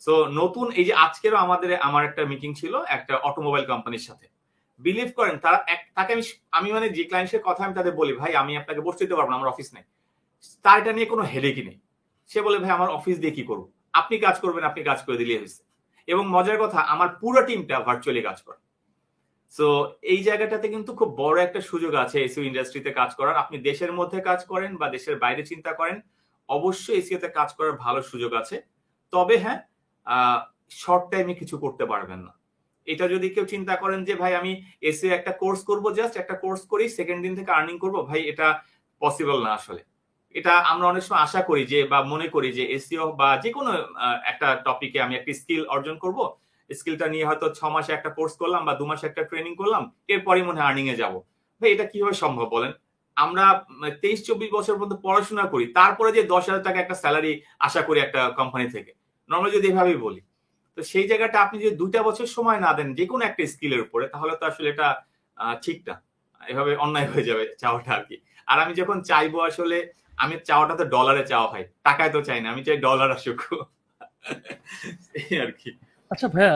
সো নতুন, এই যে আজকেরও আমাদের, আমার একটা মিটিং ছিল একটা অটোমোবাইল কোম্পানির সাথে। বিলিভ করেন, তারা তাকে আমি আমি মানে যে ক্লায়েন্টের কথা আমি তাদের বলি, ভাই, আমি আপনাকে বসতে দিতে পারব না, আমার অফিস নেই। তার এটা নিয়ে কোনো হেডেকই নেই। সে বলে, ভাই, আমার অফিস দিয়ে কি করব? আপনি কাজ করবেন, আপনি কাজ করে দিলে হয়েছে। এবং মজার কথা, আমার পুরো টিমটা ভার্চুয়ালি কাজ করে। সো এই জায়গাটাতে কিন্তু খুব বড় একটা সুযোগ আছে এসিও ইন্ডাস্ট্রিতে কাজ করার। আপনি দেশের মধ্যে কাজ করেন বা দেশের বাইরে চিন্তা করেন, অবশ্যই এসিওতে কাজ করার ভালো সুযোগ আছে। তবে হ্যাঁ শর্ট টাইমে কিছু করতে পারবেন না। এটা যদি কেউ চিন্তা করেন যে, ভাই, আমি এসে একটা কোর্স করব জাস্ট একটা কোর্স করি সেকেন্ড দিন থেকে আর্নিং করব? ভাই, এটা পসিবল না আসলে। এটা আমরা অনেক সময় আশা করি যে, বা মনে করি যে এসিও বা যে কোনো একটা টপিকে আমি একটা স্কিল অর্জন করব স্কিলটা নিয়ে হয়তো ছ মাসে একটা কোর্স করলাম বা দু মাসে একটা ট্রেনিং করলাম, এরপরই মনে হয় আর্নিং এ যাব। ভাই, এটা কীভাবে সম্ভব বলেন? আমরা তেইশ চব্বিশ বছর পর্যন্ত পড়াশোনা করি, তারপরে যে দশ হাজার টাকা একটা স্যালারি আশা করি একটা কোম্পানি থেকে। নর্মালি যদি এভাবেই বলি। তো সেই জায়গাটা আপনি যদি দুইটা বছর সময় না দেন যে কোনো একটা স্কিলের উপরে, তাহলে তো আসলে এটা ঠিক না। এভাবে অন্যায় হয়ে যাবে চাওয়াটা আর কি। আর আমি যখন চাইব আসলে, আমি চাওয়াটা তো ডলারে চাওয়া হয়, টাকায় তো চাই না, আমি চাই ডলার আসুক। আর কি। আচ্ছা ভাইয়া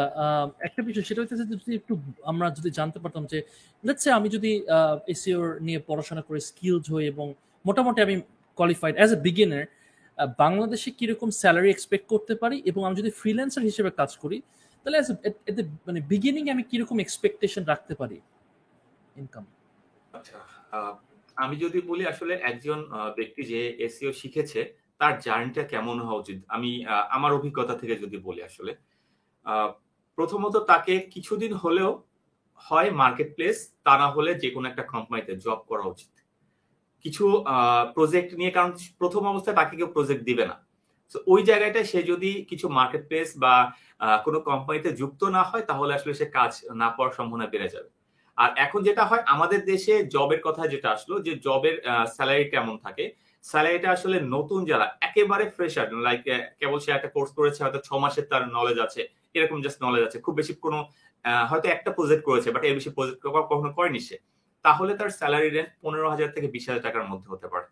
একটা বিষয় সেটা হচ্ছে যদি একটু আমরা যদি জানতে পারতাম যে লেটসে আমি যদি এসিওর নিয়ে পড়াশোনা করে স্কিলড হই এবং মোটামুটি আমি কোয়ালিফাইড অ্যাজ এ বিগিনার বাংলাদেশে কীরকম স্যালারি এক্সপেক্ট করতে পারি এবং আমি যদি ফ্রিল্যান্সার হিসেবে কাজ করি, তাহলে অ্যাজ এতে মানে বিগিনিং আমি কীরকম এক্সপেকটেশন রাখতে পারি? ইনকাম আচ্ছা আমি যদি বলি আসলে একজন ব্যক্তি যে এসিও শিখেছে, তার জার্নিটা কেমন হওয়া উচিত? আমি আমার অভিজ্ঞতা থেকে যদি বলি আসলে। প্রথমত তাকে কিছুদিন হলেও হয় মার্কেট প্লেস তা না হলে যে কোনো একটা কোম্পানিতে জব করা উচিত। কিছু প্রজেক্ট নিয়ে, কারণ প্রথম অবস্থায় তাকে কেউ প্রজেক্ট দিবে না। তো ওই জায়গাটায় সে যদি কিছু মার্কেট প্লেস বা কোনো কোম্পানিতে যুক্ত না হয়, তাহলে আসলে সে কাজ না পাওয়ার সম্ভাবনা বেড়ে যাবে। আর এখন যেটা হয়, আমাদের দেশে জবের কথা যেটা আসলো, যে জবের স্যালারি কেমন থাকে? স্যালারিটা আসলে নতুন যারা, একেবারে ফ্রেশার লাইক কেবল সে একটা কোর্স করেছে, হয়তো ছ মাসের তার নলেজ আছে এরকম জাস্ট নলেজ আছে। খুব বেশি কোনো হয়তো একটা প্রজেক্ট করেছে বাট এর বেশি প্রজেক্ট কখনো করেনি সে। তাহলে তার স্যালারি রেঞ্জ পনেরো হাজার থেকে বিশ হাজার টাকার মধ্যে হতে পারে।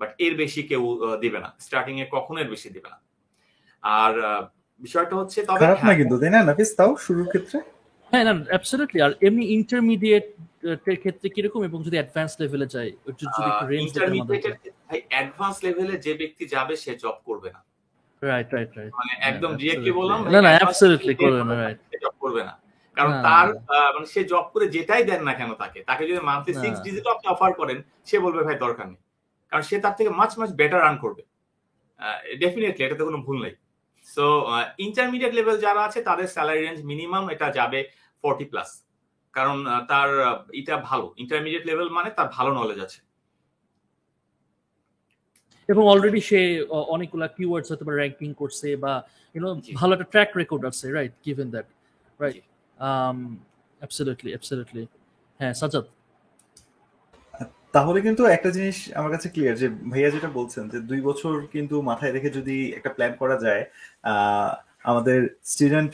বাট এর বেশি কেউ দিবে না। স্টার্টিং এ কখনো এর বেশি দিবে না। আর বিষয়টা হচ্ছে তবে খারাপ না হ্যাঁ, কিন্তু তাই না নাফিস? তাও শুরুর ক্ষেত্রে? হ্যাঁ না অ্যাবসলিউটলি আর এমনি ইন্টারমিডিয়েট এর ক্ষেত্রে কীরকম? এবং যদি অ্যাডভান্স লেভেলে যায় যদি একটু রেঞ্জ ইন্টারমিডিয়েট ভাই অ্যাডভান্স লেভেলে যে ব্যক্তি যাবে সে জব করবে না। রাইট রাইট রাইট মানে একদম ডিরেক্টলি বললাম না না অ্যাবসলিউটলি করবে না রাইট জব করবে না। কারণ তার মানে সে জব করে যেটাই দেন না কেন তাকে তাকে যদি মান্থলি সিক্স ডিজিট আপনি অফার করেন সে বলবে ভাই দরকার নেই। কারণ সে তার থেকে মাছ মাছ বেটার আর্ন করবে। ডেফিনেটলি এটাতে কোনো ভুল নেই। সো ইন্টারমিডিয়েট লেভেল যারা আছে তাদের স্যালারি রেঞ্জ মিনিমাম এটা যাবে ফর্টি প্লাস কারণ তার এটা ভালো। ইন্টারমিডিয়েট লেভেল মানে তার ভালো নলেজ আছে। এবং অলরেডি সে অনেকগুলা কিওয়ার্ডস হয়তো বা র্যাঙ্কিং করছে বা ইউনো ভালো একটা ট্র্যাক রেকর্ড আছে right given that right absolutely absolutely হ্যাঁ সাজাদ তাহলে কিন্তু একটা জিনিস আমার কাছে ক্লিয়ার যে ভাইয়া যেটা বলছেন যে দুই বছর কিন্তু মাথায় রেখে যদি একটা প্ল্যান করা যায় আমাদের স্টুডেন্ট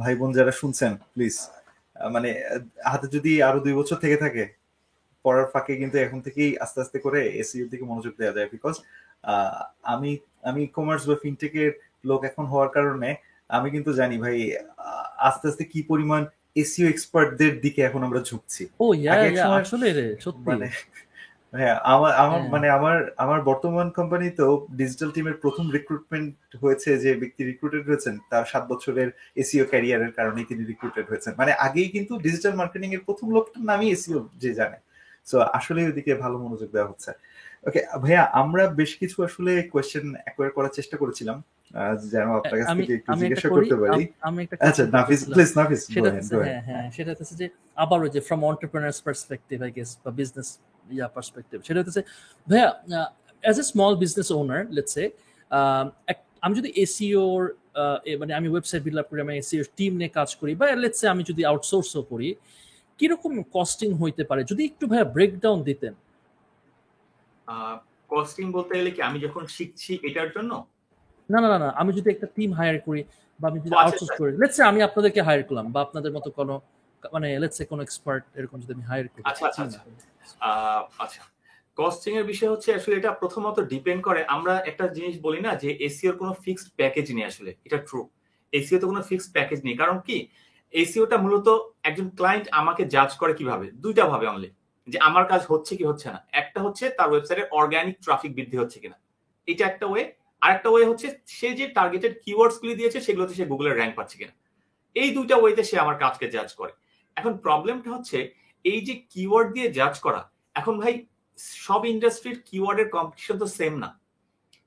ভাই বোন যারা শুনছেন প্লিজ মানে হাতে যদি আরও দুই বছর থেকে থাকে পড়ার ফাঁকে কিন্তু এখন থেকেই আস্তে আস্তে করে এসিওর দিকে মনোযোগ দেওয়া যায় বিকজ আমি আমি কমার্স বা ফিনটেকের লোক এখন হওয়ার কারণে আমি কিন্তু জানি ভাই আস্তে আস্তে কি পরিমাণ এসিও এক্সপার্টদের দিকে এখন আমরা ঝুঁকছি। ও আসলে রে সত্যি। মানে হ্যাঁ আমার আমার মানে আমার আমার বর্তমান কোম্পানিতেও ডিজিটাল টিমের প্রথম রিক্রুটমেন্ট হয়েছে যে ব্যক্তি রিক্রুটেড হয়েছেন তার সাত বছরের এসিও ক্যারিয়ারের কারণেই তিনি রিক্রুটেড হয়েছেন। মানে আগেই কিন্তু ডিজিটাল মার্কেটিং এর প্রথম লোকটার নামই এসিও যে জানে। সো আসলে ওইদিকে ভালো মনোযোগ দেওয়া হচ্ছে। ওকে ভাইয়া আমরা বেশ কিছু আসলে কোয়েশ্চেন অ্যাকোয়ার করার চেষ্টা করেছিলাম। যেন আপনার কাছ থেকে একটু জিজ্ঞাসা করতে পারি। আচ্ছা নাফিস প্লিজ নাফিস সেটা হ্যাঁ হ্যাঁ সেটা হচ্ছে যে আবার ওই যে from entrepreneurs perspective I guess বা বিজনেস ইয়া পার্সপেক্টিভ সেটা হচ্ছে ভাইয়া as a small business owner let's say আমি যদি এসিওর মানে আমি ওয়েবসাইট বিল্ড আপ করি আমি এসিওর টিম নিয়ে কাজ করি বা লেটস সে আমি যদি আউটসোর্সও করি কীরকম কস্টিং হইতে পারে? যদি একটু ভাইয়া ব্রেকডাউন দিতেন। কস্টিং বলতে গেলে কি আমি যখন শিখছি এটার জন্য? না না না আমি যদি একটা টিম হায়ার করি বা আমি যদি আউটসোর্স করি লেটস সে আমি আপনাদেরকে হায়ার করলাম বা আপনাদের মতো কোনো মানে লেটস সে কোনো এক্সপার্ট এরকম যদি আমি হায়ার করি। আচ্ছা আচ্ছা আচ্ছা। কস্টিং এর বিষয় হচ্ছে আসলে এটা প্রথমত ডিপেন্ড করে। আমরা একটা জিনিস বলি না যে এসিওর কোনো ফিক্সড প্যাকেজ নেই আসলে। এটা ট্রু এসিও তো কোনো ফিক্সড প্যাকেজ নেই। কারণ কি? এসিওটা মূলত একজন ক্লায়েন্ট আমাকে জাজ করে কীভাবে? দুইটা ভাবে অনলি যে আমার কাজ হচ্ছে কি হচ্ছে না। একটা হচ্ছে তার ওয়েবসাইটে অর্গানিক ট্রাফিক বৃদ্ধি হচ্ছে কিনা। এটা একটা ওয়ে আরেকটা ওয়ে হচ্ছে সে যে টার্গেটেড কিওয়ার্ডস গুলি দিয়েছে, সেগুলোতে সে গুগলের র্যাঙ্ক পাচ্ছে কিনা। এই দুইটা ওয়েতে সে আমার কাজকে জাজ করে। এখন প্রবলেমটা হচ্ছে এই যে কিওয়ার্ড দিয়ে জাজ করা, এখন ভাই সব ইন্ডাস্ট্রির কিওয়ার্ডের কম্পিটিশন তো সেম না।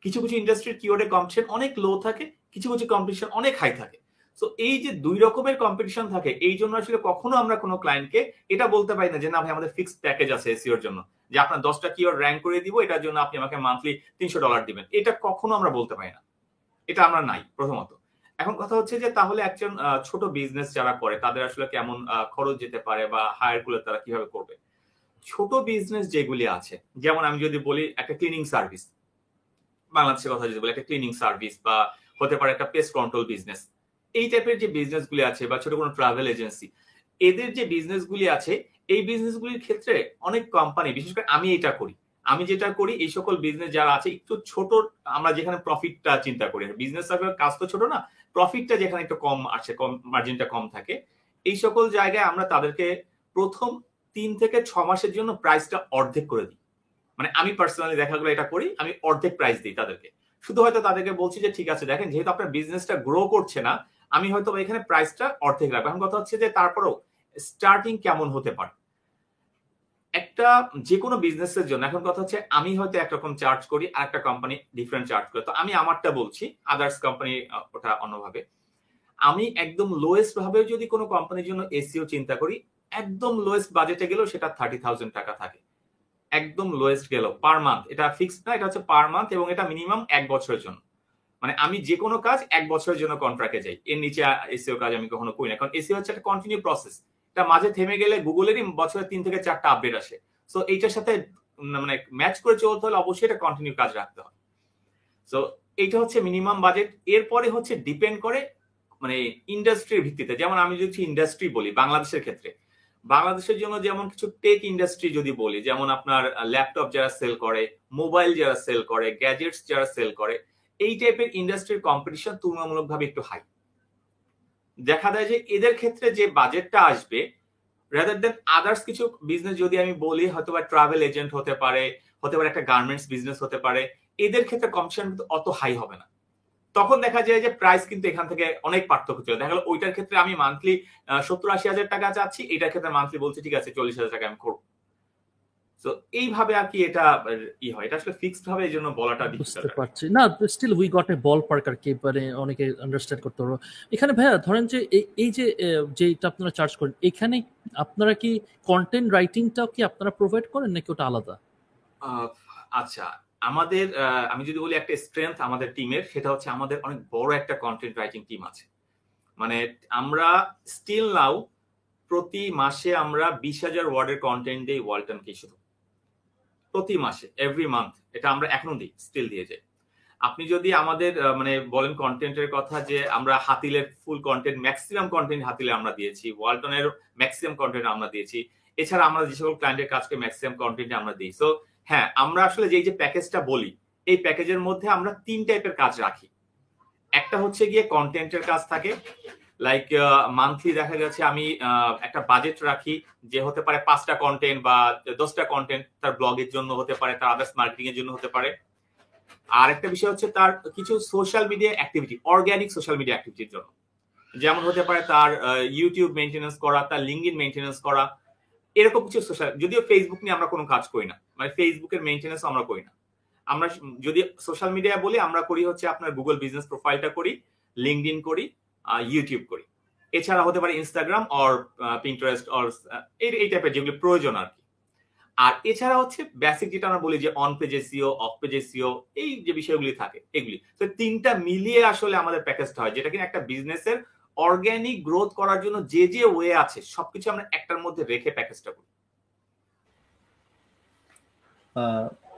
কিছু কিছু ইন্ডাস্ট্রির কিওয়ার্ডের কম্পিটিশন অনেক লো থাকে, কিছু কিছু কম্পিটিশন অনেক হাই থাকে। তো এই যে দুই রকমের কম্পিটিশন থাকে, এই জন্য আসলে কখনো আমরা কোনো ক্লায়েন্টকে এটা বলতে পারি না যে, না ভাই, আমাদের ফিক্সড প্যাকেজ আছে এসিওর জন্য। যে আপনার দশটা কিওয়ার্ড র্যাঙ্ক করে দিব, এটার জন্য আপনি আমাকে মান্থলি তিনশো ডলার দিবেন। এটা কখনো আমরা বলতে পারি না। এটা আমরা নাই, প্রথমত। এখন কথা হচ্ছে যে, তাহলে একজন ছোট বিজনেস যারা করে, তাদের আসলে কেমন খরচ যেতে পারে বা হায়ারগুলো তারা কীভাবে করবে? ছোট বিজনেস যেগুলি আছে, যেমন আমি যদি বলি একটা ক্লিনিং সার্ভিস বাংলাদেশের কথা যদি বলি, একটা ক্লিনিং সার্ভিস বা হতে পারে একটা পেস্ট কন্ট্রোল বিজনেস এই টাইপের যে বিজনেসগুলি আছে বা ছোট কোনো ট্রাভেল এজেন্সি এদের যে বিজনেসগুলি আছে, এই বিজনেসগুলির ক্ষেত্রে অনেক কোম্পানি বিশেষ করে আমি এটা করি। আমি যেটা করি, এই সকল বিজনেস যারা আছে, একটু ছোট, আমরা যেখানে প্রফিটটা চিন্তা করি। বিজনেস কাজ তো ছোট না প্রফিটটা যেখানে একটু কম আসে, কম মার্জিনটা কম থাকে, এই সকল জায়গায় আমরা তাদেরকে প্রথম তিন থেকে ছ মাসের জন্য প্রাইসটা অর্ধেক করে দিই। মানে আমি পার্সোনালি দেখা গেলো এটা করি, আমি অর্ধেক প্রাইস দিই তাদেরকে। শুধু হয়তো তাদেরকে বলছি যে, ঠিক আছে, দেখেন, যেহেতু আপনার বিজনেসটা গ্রো করছে না আমি হয়তো এখানে প্রাইসটা অর্ধেক রাখব। এখন কথা হচ্ছে যে তারপরেও স্টার্টিং কেমন হতে পারে? একটা যে কোনো বিজনেসের জন্য, এখন কথা হচ্ছে আমি হয়তো একরকম চার্জ করি আর একটা কোম্পানি ডিফারেন্ট চার্জ করে। তো আমি আমারটা বলছি আদার্স কোম্পানি ওটা অন্যভাবে। আমি একদম লোয়েস্ট ভাবে যদি কোনো কোম্পানির জন্য এসিও চিন্তা করি, একদম লোয়েস্ট বাজেটে গেলেও সেটা থার্টি থাউজেন্ড টাকা থাকে। একদম লোয়েস্ট গেল পার মান্থ এটা ফিক্সড না, এটা হচ্ছে পার মান্থ এবং এটা মিনিমাম এক বছরের জন্য। মানে আমি যে কোনো কাজ এক বছরের জন্য কন্ট্রাক্টে যাই। এর নিচে এসিও কাজ আমি কখনো করি না। কারণ এসিও হচ্ছে একটা কন্টিনিউ প্রসেস এটা মাঝে থেমে গেলে গুগলেরই বছরে তিন থেকে চারটা আপডেট আসে। সো এইটার সাথে মানে ম্যাচ করে চলতে হলে অবশ্যই এটা কন্টিনিউ কাজ রাখতে হয়। সো এইটা হচ্ছে মিনিমাম বাজেট এরপরে হচ্ছে ডিপেন্ড করে মানে ইন্ডাস্ট্রির ভিত্তিতে। যেমন আমি যদি ইন্ডাস্ট্রি বলি, বাংলাদেশের ক্ষেত্রে। বাংলাদেশের জন্য যেমন কিছু টেক ইন্ডাস্ট্রি যদি বলি, যেমন আপনার ল্যাপটপ যারা সেল করে মোবাইল যারা সেল করে গ্যাজেটস যারা সেল করে এই টাইপের ইন্ডাস্ট্রির কম্পিটিশন তুলনামূলকভাবে একটু হাই দেখা যায় যে এদের ক্ষেত্রে যে বাজেটটা আসবে রাদার দেন আদার্স কিছু বিজনেস যদি আমি বলি হয়তো বা ট্রাভেল এজেন্ট হতে পারে হতে পারে একটা গার্মেন্টস বিজনেস হতে পারে, এদের ক্ষেত্রে কম্পিটিশন কিন্তু অত হাই হবে না। তখন দেখা যায় যে প্রাইস কিন্তু এখান থেকে অনেক পার্থক্য ছিল দেখা গেল ওইটার ক্ষেত্রে আমি মান্থলি সত্তর আশি হাজার টাকা চাচ্ছি, এটার ক্ষেত্রে মান্থলি বলছি, ঠিক আছে, চল্লিশ হাজার টাকা আমি করব। তো এইভাবে আর কি এটা ই হয়। এটা আসলে ফিক্সড ভাবে এই জন্য বলাটা বুঝতে পারছি। না still we got a ballpark আর কি মানে অনেকে আন্ডারস্ট্যান্ড করতে পারব। এখানে ভাইয়া ধরেন যে এই যে যেটা আপনারা চার্জ করেন এখানে আপনারা কি কন্টেন্ট রাইটিংটাও কি আপনারা প্রোভাইড করেন নাকি ওটা আলাদা? আচ্ছা আমাদের আমি যদি বলি একটা স্ট্রেংথ আমাদের টিমের সেটা হচ্ছে আমাদের অনেক বড় একটা কন্টেন্ট রাইটিং টিম আছে। মানে আমরা স্টিল নাও প্রতি মাসে আমরা বিশ হাজার ওয়ার্ডের কন্টেন্ট দিই ওয়ালটনকে শুধু। প্রতি মাসে এভরি মান্থ এটা আমরা এখনও দিই স্টিল দিয়ে যাই। আপনি যদি আমাদের মানে বলেন কন্টেন্টের কথা যে আমরা হাতিলের ফুল কন্টেন্ট ম্যাক্সিমাম কন্টেন্ট হাতিলে আমরা দিয়েছি ওয়ালটনের ম্যাক্সিমাম কন্টেন্ট আমরা দিয়েছি, এছাড়া আমরা যে সকল ক্লায়েন্টের কাজকে ম্যাক্সিমাম কন্টেন্ট আমরা দিই। সো হ্যাঁ আমরা আসলে যে যে প্যাকেজটা বলি, এই প্যাকেজের মধ্যে আমরা তিন টাইপের কাজ রাখি। একটা হচ্ছে গিয়ে কন্টেন্টের কাজ থাকে লাইক মান্থলি দেখা যাচ্ছে আমি একটা বাজেট রাখি যে হতে পারে পাঁচটা কন্টেন্ট বা দশটা কন্টেন্ট তার ব্লগের জন্য হতে পারে, তার আদার্স মার্কেটিং এর জন্য হতে পারে। আর একটা বিষয় হচ্ছে তার কিছু social media activity organic social media অ্যাক্টিভিটির জন্য। যেমন হতে পারে তার ইউটিউব মেনটেন্যান্স করা, তার লিঙ্ক ইন মেনটেন্যান্স করা, এরকম কিছু সোশ্যাল যদিও ফেসবুক নিয়ে আমরা কোনো কাজ করি না মানে ফেসবুকের মেনটেন্যান্স আমরা করি না। আমরা যদি সোশ্যাল মিডিয়া বলি, আমরা করি হচ্ছে আপনার গুগল বিজনেস প্রোফাইলটা করি লিঙ্কড ইন করি ইউটিউব করি। এছাড়া হতে পারে ইনস্টাগ্রাম অর পিন্টারেস্ট অর এই টাইপের যেগুলো প্রয়োজন আর কি। আর এছাড়া হচ্ছে বেসিক যেটা আমরা বলি যে অন পেজে সিও অফ পেজে সিও এই যে বিষয়গুলি থাকে, এগুলি। তো তিনটা মিলিয়ে আসলে আমাদের প্যাকেজটা হয়, যেটা কিনা একটা বিজনেসের অর্গ্যানিক গ্রোথ করার জন্য যে যে ওয়ে আছে, সবকিছু আমরা একটার মধ্যে রেখে প্যাকেজটা করি।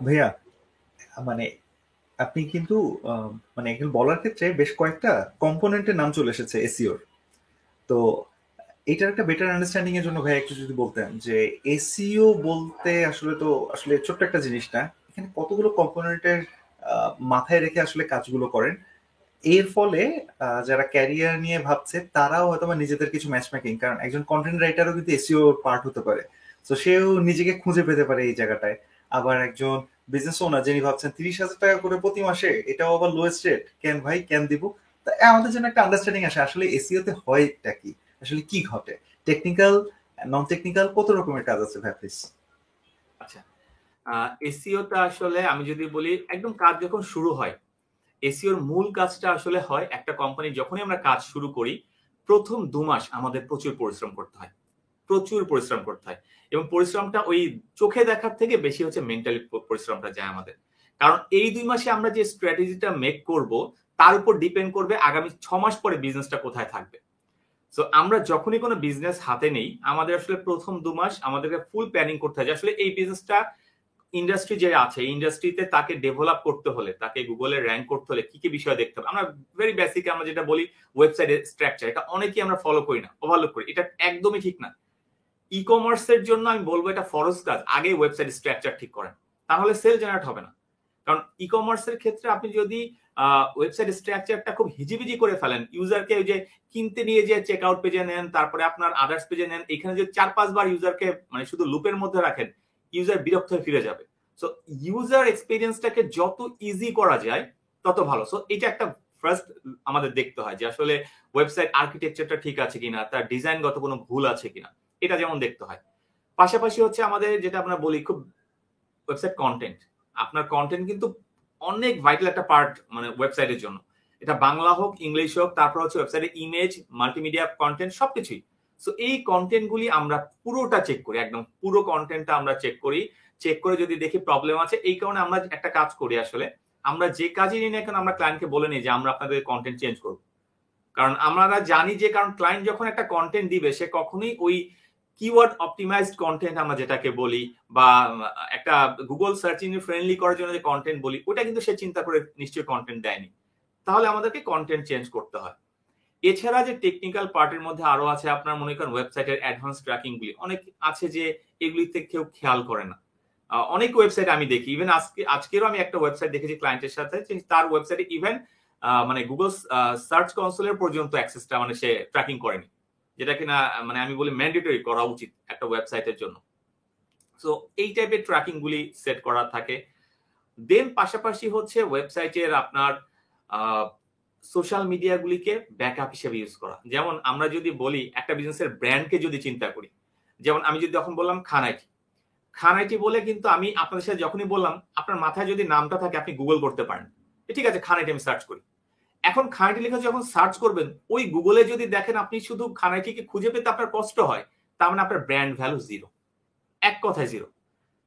ভাইয়া মানে আপনি কিন্তু মানে একজন বলার ক্ষেত্রে বেশ কয়েকটা কম্পোনেন্টের নাম চলে এসেছে এসিওর তো এটার একটা বেটার আন্ডারস্ট্যান্ডিং এর জন্য ভাই একটু যদি বলতেন যে এসিও বলতে আসলে তো আসলে ছোট্ট একটা জিনিস না। এখানে কতগুলো কম্পোনেন্টের মাথায় রেখে আসলে কাজগুলো করেন। এর ফলে যারা ক্যারিয়ার নিয়ে ভাবছে, তারাও হয়তো নিজেদের কিছু ম্যাচ মেকিং কারণ একজন কন্টেন্ট রাইটারও কিন্তু এসিও পার্ট হতে পারে। তো সেও নিজেকে খুঁজে পেতে পারে এই জায়গাটায়। আবার একজন বিজনেস ওনার যিনি ভাবছেন তিরিশ হাজার টাকা করে প্রতি মাসে, এটাও আবার লোয়েস্ট রেট কেন ভাই? কেন দিব? তা আমাদের জন্য একটা আন্ডারস্ট্যান্ডিং আসে। আসলে এসিওতে হয়টা কি? আসলে কি ঘটে? টেকনিক্যাল নন টেকনিক্যাল কত রকমের কাজ আছে ভাই আচ্ছা এসিওটা আসলে আমি যদি বলি, একদম কাজ যখন শুরু হয় এসিওর মূল কাজটা আসলে হয় একটা কোম্পানি যখনই আমরা কাজ শুরু করি, প্রথম দু মাস আমাদের প্রচুর পরিশ্রম করতে হয়। প্রচুর পরিশ্রম করতে হয়। এবং পরিশ্রমটা ওই চোখে দেখার থেকে বেশি হচ্ছে মেন্টালি পরিশ্রমটা যায় আমাদের। কারণ এই দুই মাসে আমরা যে স্ট্র্যাটেজিটা মেক করব, তার উপর ডিপেন্ড করবে আগামী ছ মাস পরে বিজনেসটা কোথায় থাকবে। সো আমরা যখনই কোনো বিজনেস হাতে নেই, আমাদের আসলে প্রথম দু মাস আমাদেরকে ফুল প্ল্যানিং করতে হয় আসলে এই বিজনেসটা ইন্ডাস্ট্রি যে আছে ইন্ডাস্ট্রিতে তাকে ডেভেলপ করতে হলে, তাকে গুগলে র্যাঙ্ক করতে হলে কি কি বিষয় দেখতে হবে? আমরা ভেরি বেসিক আমরা যেটা বলি ওয়েবসাইট স্ট্রাকচার এটা অনেকেই আমরা ফলো করি না ওভারলুক করি, এটা একদমই ঠিক না। ই কমার্সের জন্য আমি বলব এটা ফরজ কাজ। আগে ওয়েবসাইট স্ট্রাকচার ঠিক করেন। তাহলে সেল জেনারেট হবে না। কারণ ই কমার্সের ক্ষেত্রে আপনি যদি ওয়েবসাইট স্ট্রাকচারটা খুব হিজিবিজি করে ফেলেন ইউজারকে ওই যে কিনতে নিয়ে যে চেক আউট পেজে নেন, তারপরে আপনার আদার্স পেজে নেন, এখানে যে চার পাঁচবার ইউজারকে মানে শুধু লুপের মধ্যে রাখেন ইউজার বিরক্ত হয়ে ফিরে যাবে। সো ইউজার এক্সপিরিয়েন্সটাকে যত ইজি করা যায়, তত ভালো। সো এটা একটা ফার্স্ট আমাদের দেখতে হয় যে আসলে ওয়েবসাইট আর্কিটেকচারটা ঠিক আছে কিনা, তার ডিজাইনগত কোনো ভুল আছে কিনা। এটা যেমন দেখতে হয়। পাশাপাশি হচ্ছে আমাদের যেটা আমরা বলি খুব ওয়েবসাইট কন্টেন্ট আপনার কন্টেন্ট কিন্তু অনেক ভাইটাল একটা পার্ট মানে ওয়েবসাইটের জন্য। এটা বাংলা হোক, ইংলিশ হোক, তারপর হচ্ছে ওয়েবসাইটের ইমেজ মাল্টিমিডিয়া কন্টেন্ট সবকিছুই। সো এই কন্টেন্টগুলি আমরা পুরোটা চেক করি, একদম পুরো কন্টেন্টটা আমরা চেক করি। চেক করে যদি দেখি প্রবলেম আছে, এই কারণে আমরা একটা কাজ করি আসলে। আমরা যে কাজই নিই এখন আমরা ক্লায়েন্টকে বলে নিই যে আমরা আপনাদের কন্টেন্ট চেঞ্জ করব। কারণ আমরা জানি যে, কারণ ক্লায়েন্ট যখন একটা কন্টেন্ট দিবে, সে কখনোই ওই কিওয়ার্ড অপটিমাইজড কন্টেন্ট আমরা যেটাকে বলি বা একটা গুগল সার্চ ইঞ্জিন ফ্রেন্ডলি করার জন্য যে কন্টেন্ট বলি, ওটা কিন্তু সে চিন্তা করে নিশ্চয়ই কন্টেন্ট দেয়নি। তাহলে আমাদেরকে কন্টেন্ট চেঞ্জ করতে হয়। এছাড়া যে টেকনিক্যাল পার্টের মধ্যে আরও আছে, আপনার মনে করেন ওয়েবসাইটের অ্যাডভান্স ট্র্যাকিং গুলি অনেক আছে যে এগুলিতে কেউ খেয়াল করে না। অনেক ওয়েবসাইট আমি দেখি ইভেন আজকে, আজকেরও আমি একটা ওয়েবসাইট দেখেছি ক্লায়েন্টের সাথে, যে তার ওয়েবসাইটে ইভেন মানে গুগল সার্চ কনসোলের পর্যন্ত অ্যাক্সেসটা মানে সে ট্র্যাকিং করেনি। যেটা কিনা মানে আমি বলি ম্যান্ডেটরি করা উচিত একটা ওয়েবসাইটের জন্য। সো এই টাইপের ট্র্যাকিং গুলি সেট করা থাকে। দেন পাশাপাশি হচ্ছে ওয়েবসাইটের আপনার সোশ্যাল মিডিয়াগুলিকে ব্যাকআপ হিসেবে ইউজ করা। যেমন আমরা যদি বলি একটা বিজনেসের ব্র্যান্ডকে যদি চিন্তা করি, যেমন আমি যদি যখন বললাম খানাইটি খানাইটি বলে কিন্তু আমি আপনাদের সাথে যখনই বললাম, আপনার মাথায় যদি নামটা থাকে, আপনি গুগল করতে পারেন। ঠিক আছে খানাইটি আমি সার্চ করি। এখন খানাটি লিখে যখন সার্চ করবেন, ওই গুগলে যদি দেখেন আপনি শুধু খানাইটিকে খুঁজে পেতে আপনার কষ্ট হয়, তার মানে আপনার ব্র্যান্ড ভ্যালু জিরো এক কথায় জিরো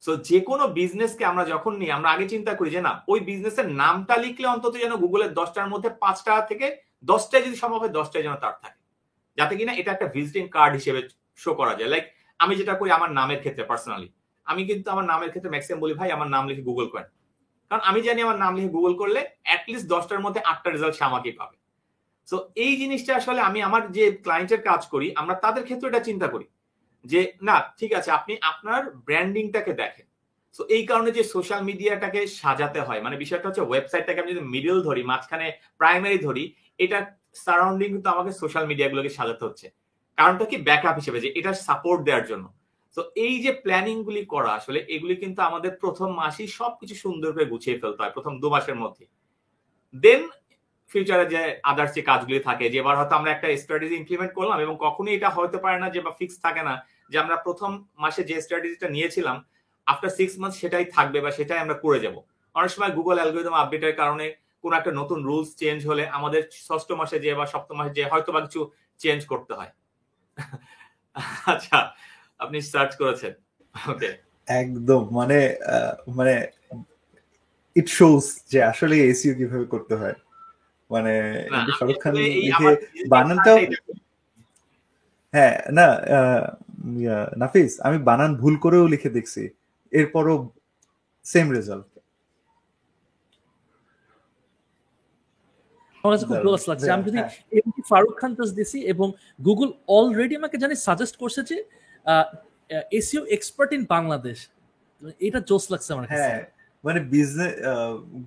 সো যে কোনো বিজনেসকে আমরা যখন নিই, আমরা আগে চিন্তা করি যে না, ওই বিজনেসের নামটা লিখলে অন্তত যেন গুগলের দশটার মধ্যে পাঁচটা থেকে দশটায় যদি সম্ভব হয়, দশটায় যেন তার থাকে। যাতে কিনা এটা একটা ভিজিটিং কার্ড হিসেবে শো করা যায়। লাইক আমি যেটা করি আমার নামের ক্ষেত্রে পার্সোনালি আমি কিন্তু আমার নামের ক্ষেত্রে ম্যাক্সিমাম বলি, ভাই, আমার নাম লিখে গুগল করেন। কারণ আমি জানি আমার নাম লিখে গুগল করলে অ্যাটলিস্ট দশটার মধ্যে আটটা রেজাল্ট সে আমাকেই পাবে। সো এই জিনিসটা আসলে আমি আমার যে ক্লায়েন্টের কাজ করি, আমরা তাদের ক্ষেত্রে এটা চিন্তা করি যে, না, ঠিক আছে, আপনি আপনার ব্র্যান্ডিংটাকে দেখেন। সো এই কারণে যে সোশ্যাল মিডিয়াটাকে সাজাতে হয় মানে বিষয়টা হচ্ছে ওয়েবসাইটটাকে আমি যদি মিডল ধরি, মাঝখানে প্রাইমারি ধরি, এটা সারাউন্ডিং কিন্তু আমাকে সোশ্যাল মিডিয়াগুলোকে সাজাতে হচ্ছে। কারণটা কি? ব্যাকআপ হিসেবে, যে এটা সাপোর্ট দেওয়ার জন্য। তো এই যে প্ল্যানিং গুলি করা, আসলে এগুলি কিন্তু আমাদের প্রথম মাসেই সবকিছু সুন্দর করে গুছিয়ে ফেলতে হয়, প্রথম দু মাসের মধ্যে। দেন ফিউচারে যে আদার্স যে কাজগুলি থাকে, যে এবার হয়তো আমরা একটা স্ট্র্যাটেজি ইমপ্লিমেন্ট করলাম এবং কখনোই এটা হতে পারে না যে বা ফিক্স থাকে না, যে আমরা প্রথম মাসে যে স্ট্র্যাটেজিটা নিয়েছিলাম আফটার সিক্স মান্থ সেটাই থাকবে বা সেটাই আমরা করে যাব। অনেক সময় গুগল অ্যালগোরিদম আপডেটের কারণে কোন একটা নতুন রুলস চেঞ্জ হলে আমাদের ষষ্ঠ মাসে যে বা সপ্তম মাসে যে হয়তো বা কিছু চেঞ্জ করতে হয়। [LAUGHS] আচ্ছা আপনি সার্চ করেছেন। ওকে একদম মানে মানে ইট শোস যে আসলে এসিও কীভাবে করতে হয়। মানে শাহরুখ খান লিখে বানানটাও হ্যাঁ না নাফিস আমি বানান ভুল করেও লিখে দেখছি। এরপরও সেম রেজাল্ট আমার কাছে খুব ক্লোজ লাগছে। আমি যদি ফারুক খান টাচ দিছি এবং গুগল অলরেডি আমাকে জানি সাজেস্ট করছে যে এসিও এক্সপার্ট ইন বাংলাদেশ। এটা জোস লাগছে আমার কাছে। হ্যাঁ মানে বিজনেস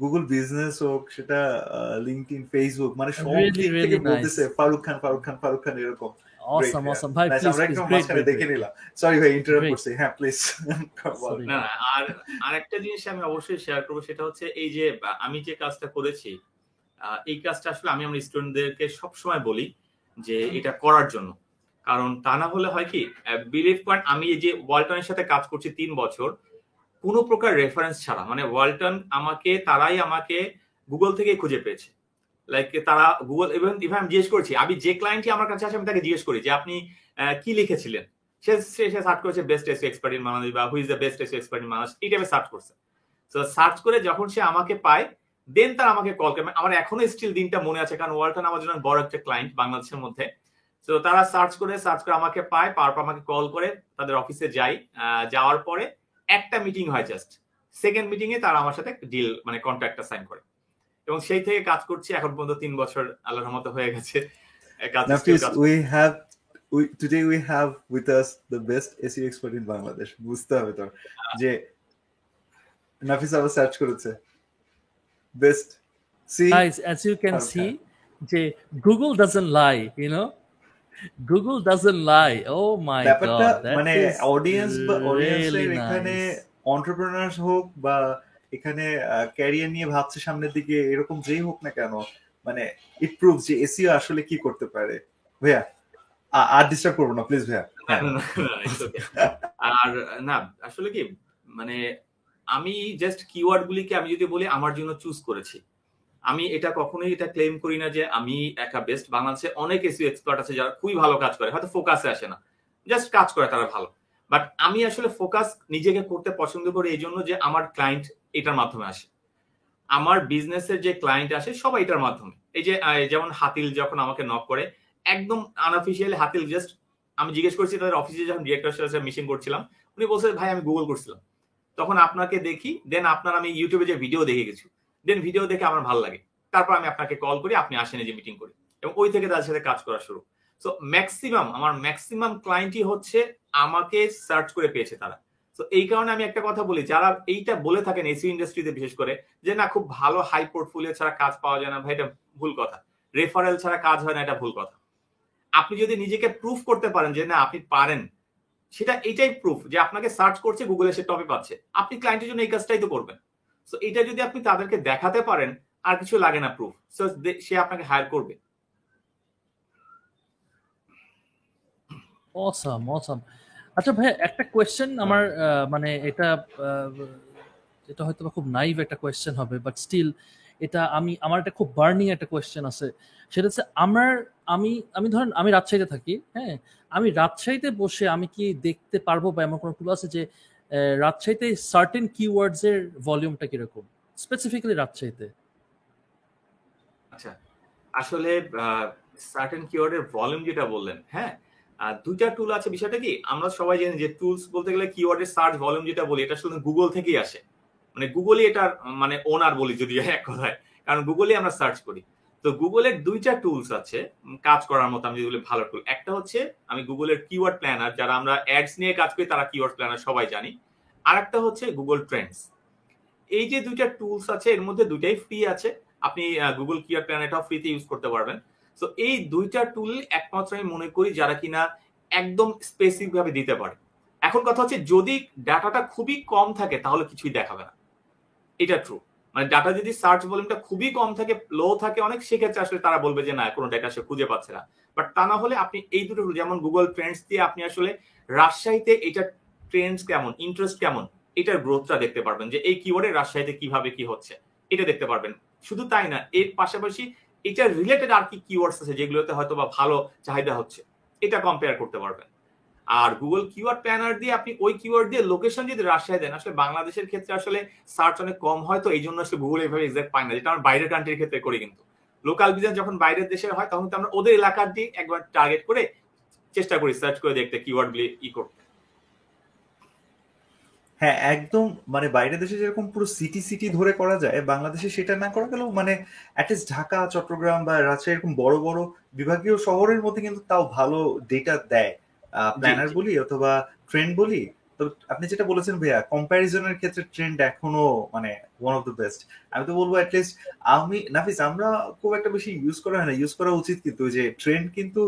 গুগল বিজনেস হোক সেটা লিঙ্কডইন ফেসবুক মানে সব দিক থেকে বলতেছে ফারুক খান ফারুক খান ফারুক খান এরকম। Awesome awesome ভাই প্লিজ প্লিজ গ্রেট দেখে নিলাম। সরি ভাই ইন্টারাপ্ট করছি। হ্যাঁ প্লিজ না আর আরেকটা জিনিস আমি অবশ্যই শেয়ার করব সেটা হচ্ছে এই যে আমি যে কাজটা করেছি এই কাজটা আসলে আমি আমার স্টুডেন্টদেরকে সবসময় বলি যে এটা করার জন্য। কারণ তা না হলে হয় কি বিলিভ করেন, আমি যে ওয়ালটনের সাথে কাজ করছি তিন বছর, কোনো প্রকার রেফারেন্স ছাড়া মানে ওয়ালটন আমাকে, তারাই আমাকে গুগল থেকে খুঁজে পেয়েছে। লাইক তারা গুগল ইভেন ইভেন আমি জিজ্ঞেস করছি, আমি যে ক্লায়েন্টই আমার কাছে আসে, আমি তাকে জিজ্ঞেস করি যে, আপনি কি লিখেছিলেন? সে সে সার্চ করেছে best SEO expert in Bangladesh বা who's the best SEO expert in Bangladesh এই টাইপে সার্চ করছে। তো সার্চ করে যখন সে আমাকে পায় দেন তার আমাকে কল করে। আমার এখনও স্টিল দিনটা মনে আছে, কারণ ওয়ালটন আমার জন্য বড় একটা ক্লায়েন্ট বাংলাদেশের মধ্যে। তো তারা সার্চ করে সার্চ করে আমাকে পায়। পাওয়ার পর আমাকে কল করে তাদের অফিসে যাই। যাওয়ার পরে একটা মিটিং হয় জাস্ট সেকেন্ড মিটিং এ তারা আমার সাথে ডিল মানে কন্ট্রাক্টটা সাইন করে। এবং সেই থেকে কাজ করছি এখন পর্যন্ত তিন বছর আল্লাহর রহমতে হয়ে গেছে। কাজ we have we today we have with us the best SEO expert in Bangladesh বুঝতে হবে তো? যে নাফিস আবার সার্চ করেছে। Best see? Guys as you can see যে Google doesn't lie you know? Google doesn't lie. Oh my god মানে audience বা অডিয়েন্সের এখানে এন্টারপ্রেনার্স হোক বা এখানে ক্যারিয়ার নিয়ে ভাবছে সামনের দিকে এরকম যেই হোক না কেন মানে ইট প্রুভস যে এসিও আসলে কি করতে পারে। ভাইয়া আর ডিস্টার্ব করব না প্লিজ ভাইয়া। আর না আসলে কি মানে আমি জাস্ট কিওয়ার্ড গুলিকে আমি যদি বলি আমার জন্য চুজ করেছি। আমি এটা কখনোই এটা ক্লেম করি না যে আমি একটা বেস্ট বাংলাদেশে অনেক এসিও এক্সপার্ট আছে যারা খুবই ভালো কাজ করে, হয়তো ফোকাসে আসে না। জাস্ট কাজ করে, তারা ভালো। বাট আমি আসলে ফোকাস নিজেকে করতে পছন্দ করি এই জন্য যে আমার ক্লায়েন্ট এটার মাধ্যমে আসে। আমার বিজনেসের যে ক্লায়েন্ট আসে, সবাই এটার মাধ্যমে। এই যে যেমন হাতিল যখন আমাকে নক করে, একদম আনঅফিসিয়ালি হাতিল জাস্ট আমি জিজ্ঞেস করছি তাদের অফিসে যখন ডিরেক্টর সাথে মিশিং করছিলাম, উনি বলছে, ভাই, আমি গুগল করছিলাম। তখন আপনাকে দেখি দেন আপনার আমি ইউটিউবে যে ভিডিও দেখে গেছি। দেন ভিডিও দেখে আমার ভালো লাগে। তারপর আমি আপনাকে কল করি, আপনি আসেন যে মিটিং করি। এবং ওই থেকে তাদের সাথে কাজ করা শুরু। সো ম্যাক্সিমাম আমার ম্যাক্সিমাম ক্লায়েন্টই হচ্ছে আমাকে সার্চ করে পেয়েছে তারা। তো এই কারণে আমি একটা কথা বলি, যারা এইটা বলে থাকেন এসি ইন্ডাস্ট্রিতে বিশেষ করে, যে না, খুব ভালো হাই পোর্টফোলিও ছাড়া কাজ পাওয়া যায় না, ভাই, এটা ভুল কথা। রেফারেল ছাড়া কাজ হয় না, এটা ভুল কথা। আপনি যদি নিজেকে প্রুফ করতে পারেন যে না, আপনি পারেন, সেটা এটাই প্রুফ যে আপনাকে সার্চ করছে গুগলে সে টপে পাচ্ছে। আপনি ক্লায়েন্টের জন্য এই কাজটাই তো করবেন। সো এটা যদি আপনি তাদেরকে দেখাতে পারেন আর কিছু লাগে না প্রুফ সো সে আপনাকে হায়ার করবে। অসাম অসাম আচ্ছা ভাই একটা কোয়েশ্চেন আমার মানে এটা এটা হয়তো খুব নাইভ একটা কোয়েশ্চেন হবে বাট স্টিল এটা আমি আমার একটা খুব বার্নিং একটা কোয়েশ্চেন আছে। সেটা হচ্ছে আমার আমি আমি ধরেন আমি রাজশাহীতে থাকি হ্যাঁ? আমি রাজশাহীতে বসে আমি কি দেখতে পারব বা এমন কোনো টুল আছে যে রাজশাহীতে সার্টেন কিওয়ার্ডস এর ভলিউমটা কীরকম? স্পেসিফিক্যালি রাজশাহীতে। আচ্ছা আসলে সার্টেন কিওয়ার্ডের ভলিউম যেটা বললেন হ্যাঁ? দুইটা টুল আছে, বিষয়টা কি? আমরা সবাই জানি যে টুলস বলতে গেলে কিওয়ার্ডের সার্চ ভলিউম যেটা বলি, এটা শুধু গুগল থেকেই আসে। মানে গুগলই এটার মানে ওনার বলি, যদি এক কথায়। কারণ গুগলই আমরা সার্চ করি। তো গুগলের দুইটা টুলস আছে কাজ করার মতো আমি যেগুলো ভালো টুল একটা হচ্ছে, আমি গুগলের কিওয়ার্ড প্ল্যানার যারা আমরা অ্যাডস নিয়ে কাজ করি, তারা কিওয়ার্ড প্ল্যানার সবাই জানি। আর একটা হচ্ছে গুগল ট্রেন্ডস এই যে দুইটা টুলস আছে, এর মধ্যে দুইটাই ফ্রি আছে। আপনি গুগল কিওয়ার্ড প্ল্যান এটাও ফ্রিতে ইউজ করতে পারবেন। তো এই দুইটা টুল একমাত্র আমি মনে করি যারা কিনা একদম স্পেসিফিক ভাবে দিতে পারে। এখন কথা হচ্ছে, যদি ডাটাটা খুবই কম থাকে, তাহলে কিছুই দেখাবে না। এটা ট্রু মানে ডাটা যদি সার্চ ভলিউমটা খুবই কম থাকে লো থাকে, অনেক সেক্ষেত্রে আসলে তারা বলবে যে, না, কোনো ডাটা সে খুঁজে পাচ্ছে না। বাট তা না হলে আপনি এই দুটো যেমন গুগল ট্রেন্ডস দিয়ে আপনি আসলে রাজশাহীতে এটা ট্রেন্ডস কেমন ইন্টারেস্ট কেমন, এটার গ্রোথটা দেখতে পারবেন যে এই কিওয়ার্ডে রাজশাহীতে কীভাবে কি হচ্ছে, এটা দেখতে পারবেন। শুধু তাই না, এর পাশাপাশি এটার রিলেটেড আর কি কিওয়ার্ডস আছে যেগুলোতে হয়তো বা ভালো চাহিদা হচ্ছে, এটা কম্পেয়ার করতে পারবেন। আর গুগল কিওয়ার্ড প্ল্যানার দিয়ে আপনি ওই কিওয়ার্ড দিয়ে লোকেশন যদি রাজশাহী দেন, আসলে বাংলাদেশের ক্ষেত্রে আসলে সার্চ অনেক কম হয়, তো এই জন্য আসলে গুগল এইভাবে এক্সাক্ট পায় না, যেটা আমরা বাইরের কান্ট্রির ক্ষেত্রে করি কিন্তু। লোকাল বিজনেস যখন বাইরের দেশের হয়, তখন তো আমরা ওদের এলাকার দিয়ে একবার টার্গেট করে চেষ্টা করি সার্চ করে দেখতে কিওয়ার্ড গুলি ই করতে। হ্যাঁ একদম মানে বাইরের দেশে যেরকম পুরো সিটি সিটি ধরে করা যায়, বাংলাদেশে সেটা না করা গেলেও মানে অ্যাটলিস্ট ঢাকা, চট্টগ্রাম বা রাজশাহী এরকম বড় বড় বিভাগীয় শহরের মধ্যে কিন্তু তাও ভালো ডেটা দেয়। প্ল্যানার বলি অথবা ট্রেন্ড বলি তো আপনি যেটা বলেছেন ভাইয়া কম্প্যারিজনের ক্ষেত্রে ট্রেন্ড এখনও মানে ওয়ান অফ দ্য বেস্ট আমি তো বলব অ্যাটলিস্ট আমি নাফিস আমরা খুব একটা বেশি ইউজ করা হয় না ইউজ করা উচিত কিন্তু যে ট্রেন্ড কিন্তু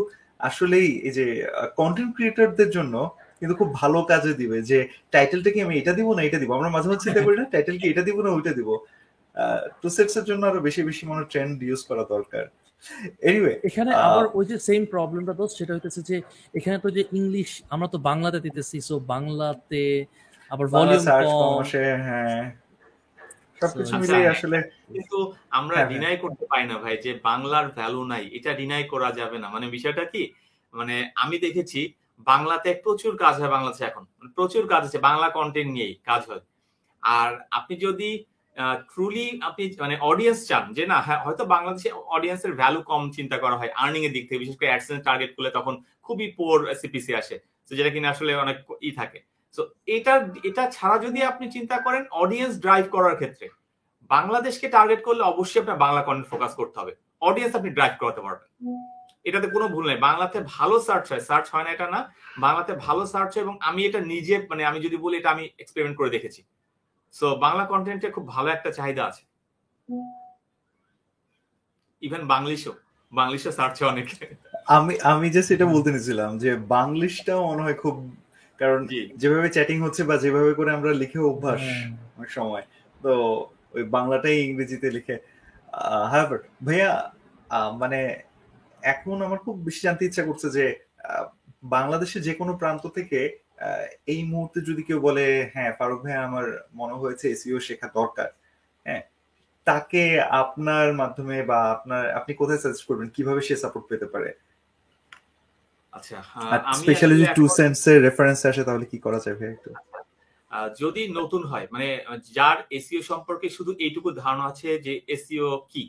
আসলেই এই যে কন্টেন্ট ক্রিয়েটরদের জন্য কিন্তু খুব ভালো কাজে দিবে যে টাইটেলটা কি আমি এটা দিব না এটা দিব? আমরা মাঝে মাঝে চিন্তা করি না টাইটেল কি এটা দিব না ওইটা দিব। টু সেটস এর জন্য আরও বেশি বেশি মনে ট্রেন্ড ইউজ করা দরকার। এনিওয়ে এখানে আবার ওই যে সেম প্রবলেমটা তো সেটা হইতেছে যে এখানে তো যে ইংলিশ আমরা তো বাংলাতে দিতেছি সো বাংলাতে আবার ভলিউম কম। হ্যাঁ। সবকিছু মিলে আসলে কিন্তু আমরা ডিনাই করতে পাই না ভাই যে বাংলার ভ্যালু নাই এটা ডিনাই করা যাবে না। মানে বিষয়টা কি? মানে আমি দেখেছি বাংলাতে প্রচুর কাজ হয় বাংলাদেশে এখন। প্রচুর কাজ আছে বাংলা কন্টেন্ট নিয়েই কাজ হয়। আর আপনি যদি ট্রুলি আপনি মানে অডিয়েন্স চান যে না হ্যাঁ হয়তো বাংলাদেশে অডিয়েন্সের ভ্যালু কম চিন্তা করা হয় আর্নিং এর দিক থেকে, বিশেষ করে অ্যাডসেন্স টার্গেট করলে তখন খুবই পোর সিপিসি আসে, তো যেটা কিনা আসলে অনেক ই থাকে। তো এটা এটা ছাড়া যদি আপনি চিন্তা করেন অডিয়েন্স ড্রাইভ করার ক্ষেত্রে, বাংলাদেশকে টার্গেট করলে অবশ্যই আপনার বাংলা কন্টেন্ট ফোকাস করতে হবে। অডিয়েন্স আপনি ড্রাইভ করাতে পারবেন। এটাতে কোনো ভুল নেই। বাংলাতে ভালো সার্চ হয় সার্চ হয় না এটা না, বাংলাতে ভালো সার্চ হয় এবং আমি এটা নিজে মানে আমি যদি বলি এটা আমি এক্সপেরিমেন্ট করে দেখেছি। সো বাংলা কন্টেন্টে খুব ভালো একটা চাহিদা আছে। ইভেন বাংলিশও। বাংলিশও সার্চ অনেকে। আমি আমি জাস্ট এটা বলতে নিছিলাম যে বাংলিশটাও মনে হয় খুব কারণ যেভাবে চ্যাটিং হচ্ছে বা যেভাবে করে আমরা লিখে অভ্যাস অনেক সময় তো ওই বাংলাটাই ইংরেজিতে লিখে। হ্যাঁ ভাইয়া মানে এখন আমার খুব বেশি জানতে ইচ্ছা করছে যে বাংলাদেশের যে কোনো প্রান্ত থেকে এই মুহূর্তে যদি কেউ বলে হ্যাঁ ফারুক ভাই আমার মনে হয়েছে এসিও শেখা দরকার। হ্যাঁ তাকে আপনার মাধ্যমে বা আপনার আপনি কোথায় সাজেস্ট করবেন? কীভাবে সে সাপোর্ট পেতে পারে? আচ্ছা স্পেশালি যদি টু সেন্স এর রেফারেন্স আসে তাহলে কি করা ভাই একটু? যদি নতুন হয় মানে যার এসিও সম্পর্কে শুধু এইটুকু ধারণা আছে যে এসিও কি?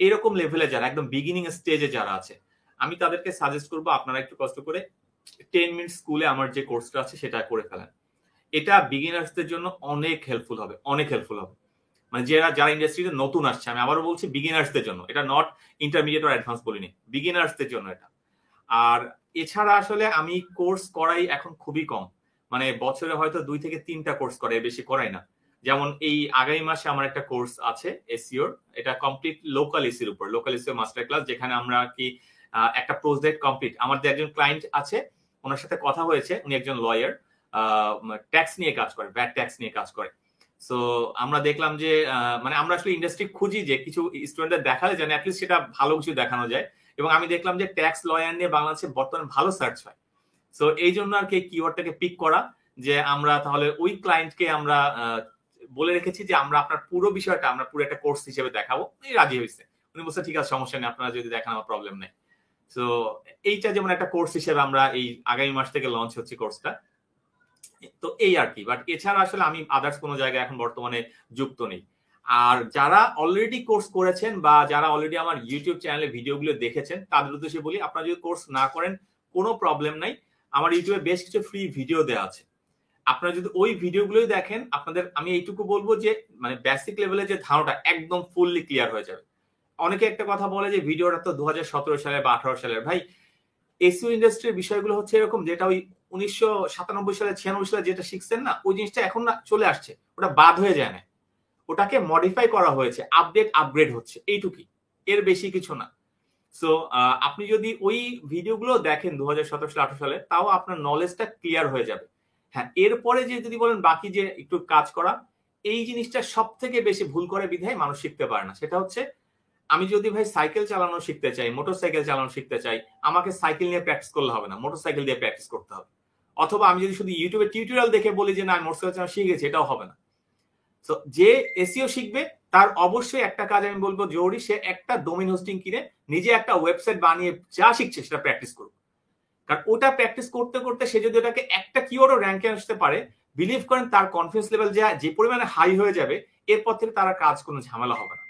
এরকম লেভেলে যারা একদম বিগিনিং স্টেজে যারা আছে আমি তাদেরকে সাজেস্ট করব আপনারা একটু কষ্ট করে টেন মিনিট স্কুলে আমার যে কোর্সটা আছে সেটা করে ফেলেন। এটা বিগিনার্সদের জন্য অনেক হেল্পফুল হবে, অনেক হেল্পফুল হবে। মানে যারা যারা ইন্ডাস্ট্রিতে নতুন আসছে, আমি আবারও বলছি বিগিনার্সদের জন্য। এটা নট ইন্টারমিডিয়েট আর অ্যাডভান্স বলিনি বিগিনার্সদের জন্য এটা। আর এছাড়া আসলে আমি কোর্স করাই এখন খুবই কম। মানে বছরে হয়তো দুই থেকে তিনটা কোর্স করে বেশি করাই না। যেমন এই আগামী মাসে আমার একটা কোর্স আছে এসিওর এটা কমপ্লিট লোকাল এসির উপর লোকাল এসিও মাস্টার ক্লাস যেখানে আমরা কি একটা প্রজেক্ট কমপ্লিট আমাদের একজন ক্লায়েন্ট আছে ওনার সাথে কথা হয়েছে, উনি একজন লয়ার ট্যাক্স নিয়ে কাজ করে ব্যাড ট্যাক্স নিয়ে কাজ করে। সো আমরা দেখলাম যে মানে আমরা আসলে ইন্ডাস্ট্রি খুঁজি যে কিছু স্টুডেন্টদের দেখালে যেন অ্যাটলিস্ট সেটা ভালো কিছু দেখানো যায়। এবং আমি দেখলাম যে ট্যাক্স লয়ার নিয়ে বাংলাদেশে বর্তমানে ভালো সার্চ হয়। সো এই জন্য আর কি কিওয়ার্ডটাকে পিক করা যে আমরা তাহলে ওই ক্লায়েন্টকে আমরা বলে রেখেছি যে আমরা আপনার পুরো বিষয়টা, আমরা পুরো একটা কোর্স হিসেবে দেখাবো। রাজি হয়েছে। উনি বলছে, ঠিক আছে, সমস্যা নেই, আপনারা যদি দেখান, আমার প্রবলেম নেই। তো এইটা যেমন একটা কোর্স হিসেবে আমরা এই আগামী মাস থেকে লঞ্চ হচ্ছে কোর্সটা তো এই আর কি বাট এছাড়া আসলে আমি আদার্স কোনো জায়গায় এখন বর্তমানে যুক্ত নেই। আর যারা অলরেডি কোর্স করেছেন বা যারা অলরেডি আমার ইউটিউব চ্যানেলে ভিডিওগুলো দেখেছেন, তাদের উদ্দেশ্যে বলি, আপনারা যদি কোর্স না করেন, কোনো প্রবলেম নাই। আমার ইউটিউবে বেশ কিছু ফ্রি ভিডিও দেওয়া আছে। আপনারা যদি ওই ভিডিওগুলোই দেখেন, আপনাদের, আমি এইটুকু বলব যে মানে বেসিক লেভেলে যে ধারণাটা, একদম ফুললি ক্লিয়ার হয়ে যাবে। অনেকে একটা কথা বলে যে ভিডিওটা তো দু হাজার সতেরো সালে বা আঠারো সালের। ভাই এসিও ইন্ডাস্ট্রির বিষয়গুলো হচ্ছে এরকম যেটা ওই উনিশশো সাতানব্বই সালে ছিয়ানব্বই সালে যেটা শিখছেন না, ওই জিনিসটা এখন না চলে আসছে। ওটা বাদ হয়ে যায় না। ওটাকে মডিফাই করা হয়েছে আপডেট আপগ্রেড হচ্ছে এইটুকুই এর বেশি কিছু না। সো আপনি যদি ওই ভিডিওগুলো দেখেন দু হাজার সতেরো সালে, আঠারো সালে তাও আপনার নলেজটা ক্লিয়ার হয়ে যাবে। হ্যাঁ এরপরে যে যদি বলেন বাকি যে একটু কাজ করা, এই জিনিসটা সব থেকে বেশি ভুল করে বিধায় মানুষ শিখতে পারে না। সেটা হচ্ছে আমি যদি ভাই সাইকেল চালানো শিখতে চাই মোটর সাইকেল চালানো শিখতে চাই, আমাকে সাইকেল নিয়ে প্র্যাকটিস করলে হবে না মোটর সাইকেল দিয়ে প্র্যাকটিস করতে হবে। অথবা আমি যদি শুধু ইউটিউবে টিউটোরিয়াল দেখে বলি যে, না আমি মোটর সাইকেল চালানো শিখেছি এটাও হবে না। তো যে এসিও শিখবে, তার অবশ্যই একটা কাজ আমি বলব, জরুরি সে একটা ডোমিন হোস্টিং কিনে নিজে একটা ওয়েবসাইট বানিয়ে যা শিখছে সেটা প্র্যাকটিস করুক। কারণ ওটা প্র্যাকটিস করতে করতে সে যদি ওটাকে একটা কিওয়ার্ডও র্যাঙ্কে আসতে পারে বিলিভ করেন তার কনফিডেন্স লেভেল যা, যে পরিমাণে হাই হয়ে যাবে, এরপর থেকে তার কাজ কোনো ঝামেলা হবে না।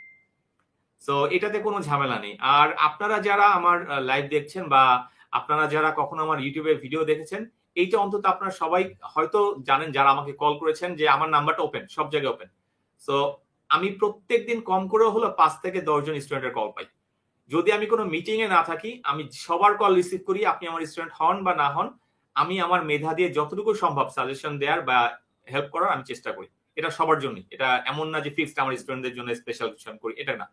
তো এটাতে কোনো ঝামেলা নেই। আর আপনারা যারা আমার লাইভ দেখছেন বা আপনারা যারা কখনো আমার ইউটিউবে ভিডিও দেখেছেন, এইটা অন্তত আপনারা সবাই হয়তো জানেন যারা আমাকে কল করেছেন যে আমার নাম্বারটা ওপেন সব জায়গায় ওপেন সো আমি প্রত্যেক দিন কম করেও হলো পাঁচ থেকে দশজন স্টুডেন্টের কল পাই। যদি আমি কোনো মিটিং এ না থাকি, আমি সবার কল রিসিভ করি, আপনি আমার স্টুডেন্ট হন বা না হন, আমি আমার মেধা দিয়ে যতটুকু সম্ভব সাজেশন দেওয়ার বা হেল্প করার আমি চেষ্টা করি। এটা সবার জন্যই। এটা এমন না যে ফিক্সড আমার স্টুডেন্টদের জন্য স্পেশাল কিছু করি, এটা না।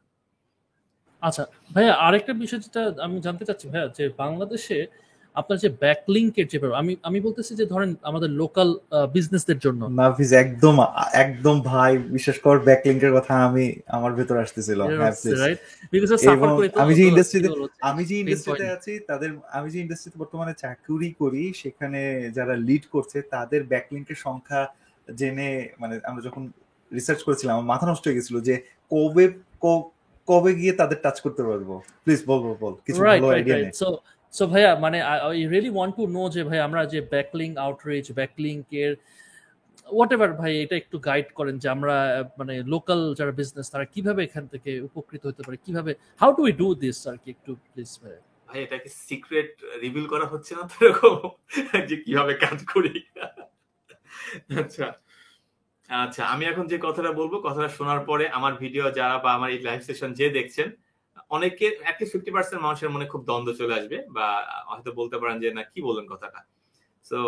আচ্ছা ভাইয়া আরেকটা বিষয় যেটা আমি জানতে চাচ্ছি ভাইয়া যে বাংলাদেশে আপনার যে ব্যাকলিংকের যে আমি আমি বলতেছি যে ধরেন আমাদের লোকাল বিজনেসদের জন্য। নাফিজ একদম একদম ভাই বিশেষ করে ব্যাকলিংকের কথা আমি আমার ভেতর আসতেছিল আমি যে ইন্ডাস্ট্রিতে আমি যে ইন্ডাস্ট্রিতে আছি তাদের আমি যে ইন্ডাস্ট্রিতে বর্তমানে চাকরি করি সেখানে যারা লিড করছে তাদের ব্যাকলিংকের সংখ্যা জেনে মানে আমরা যখন রিসার্চ করেছিলাম আমার মাথা নষ্ট হয়ে গেছিল যে কবে কবে গিয়ে তাদের টাচ করতে পারব? প্লিজ বল বল বল। কিছু ভালো আইডিয়া নেই। সো ভাইয়া মানে I really want to know যে ভাই আমরা যে ব্যাকলিং আউটরিচ ব্যাকলিং এর হোয়াট এভার ভাই এটা একটু গাইড করেন যে আমরা মানে লোকাল যারা বিজনেস তারা কীভাবে এখান থেকে উপকৃত হতে পারে? কীভাবে how do we do this আর কি একটু প্লিজ ভাই ভাই এটা কি সিক্রেট রিভিল করা হচ্ছে না তো এরকম? যে কীভাবে কাজ করি? আচ্ছা। আচ্ছা আমি এখন যে কথাটা বলব, কথাটা শোনার পরে আমার ভিডিও যারা বা আমার এই লাইভ সেশন যে দেখছেন, অনেকে অ্যাটলিস্ট ফিফটি পার্সেন্ট মানুষের মনে খুব দ্বন্দ্ব চলে আসবে বা হয়তো বলতে পারেন যে, না, কি বললেন কথাটা? তো